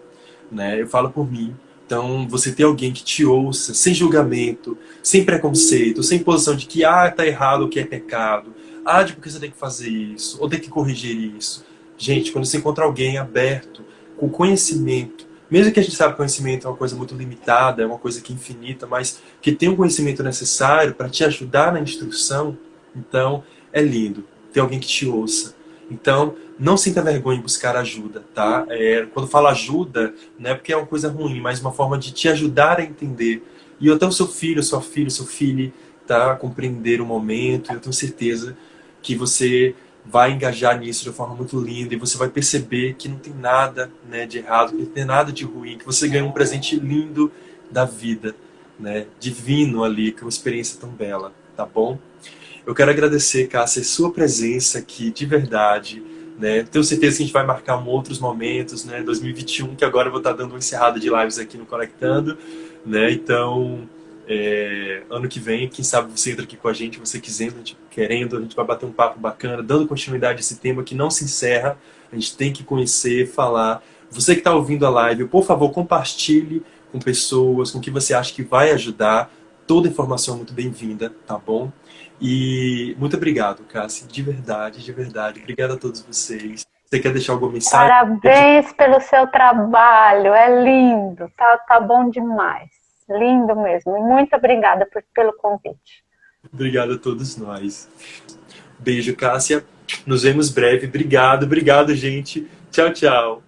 Né? Eu falo por mim. Então, você ter alguém que te ouça, sem julgamento, sem preconceito, sem posição de que ah, tá errado ou que é pecado, ah, de por que você tem que fazer isso, ou tem que corrigir isso. Gente, quando você encontra alguém aberto, com conhecimento, mesmo que a gente sabe que conhecimento é uma coisa muito limitada, é uma coisa que é infinita, mas que tem o um conhecimento necessário para te ajudar na instrução, então é lindo ter alguém que te ouça. Então, não sinta vergonha em buscar ajuda, tá? É, quando falo ajuda, não é porque é uma coisa ruim, mas uma forma de te ajudar a entender. E até o seu filho, sua filha, seu filho, tá? Compreender o momento. Eu tenho certeza que você vai engajar nisso de uma forma muito linda e você vai perceber que não tem nada né, de errado, que não tem nada de ruim, que você ganhou um presente lindo da vida, né? Divino ali, que é uma experiência tão bela, tá bom? Eu quero agradecer, Cássia, sua presença aqui, de verdade. Né? Tenho certeza que a gente vai marcar outros momentos, né? 2021, que agora eu vou estar dando uma encerrada de lives aqui no Conectando. Né? Então, é, ano que vem, quem sabe você entra aqui com a gente, você quiser, a gente, querendo, a gente vai bater um papo bacana, dando continuidade a esse tema que não se encerra. A gente tem que conhecer, falar. Você que está ouvindo a live, por favor, compartilhe com pessoas, com que você acha que vai ajudar. Toda informação é muito bem-vinda, tá bom? E muito obrigado, Cassi, de verdade, de verdade. Obrigado a todos vocês. Você quer deixar alguma mensagem? Parabéns pelo seu trabalho, é lindo, tá, tá bom demais. Lindo mesmo. Muito obrigada por, pelo convite. Obrigado a todos nós. Beijo, Cássia. Nos vemos breve. Obrigado, obrigado, gente. Tchau, tchau.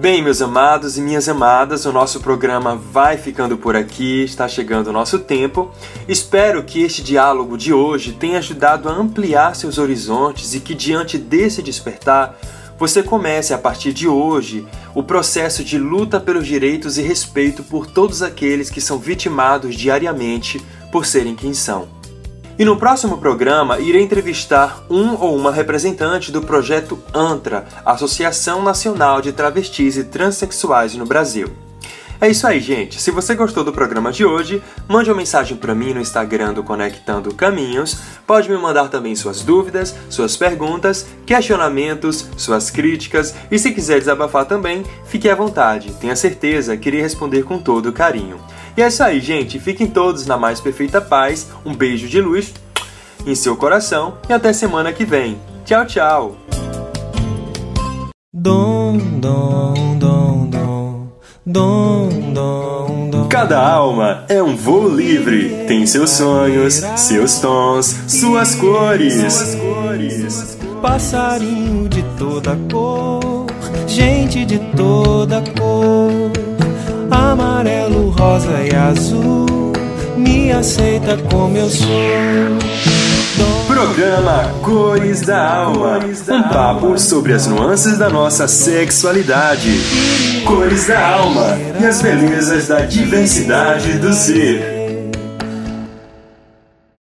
Bem, meus amados e minhas amadas, o nosso programa vai ficando por aqui, está chegando o nosso tempo. Espero que este diálogo de hoje tenha ajudado a ampliar seus horizontes e que, diante desse despertar, você comece a partir de hoje o processo de luta pelos direitos e respeito por todos aqueles que são vitimados diariamente por serem quem são. E no próximo programa irei entrevistar um ou uma representante do projeto ANTRA, Associação Nacional de Travestis e Transsexuais no Brasil. É isso aí, gente. Se você gostou do programa de hoje, mande uma mensagem para mim no Instagram do Conectando Caminhos. Pode me mandar também suas dúvidas, suas perguntas, questionamentos, suas críticas e se quiser desabafar também, fique à vontade. Tenha certeza que irei responder com todo carinho. E é isso aí, gente. Fiquem todos na mais perfeita paz. Um beijo de luz em seu coração e até semana que vem. Tchau, tchau. Cada alma é um voo livre. Tem seus sonhos, seus tons, suas cores. Passarinho de toda cor, gente de toda cor amarelo, rosa e azul. Me aceita como eu sou. Programa Cores da Alma. Um papo sobre as nuances da nossa sexualidade. Cores da Alma e as belezas da diversidade do ser.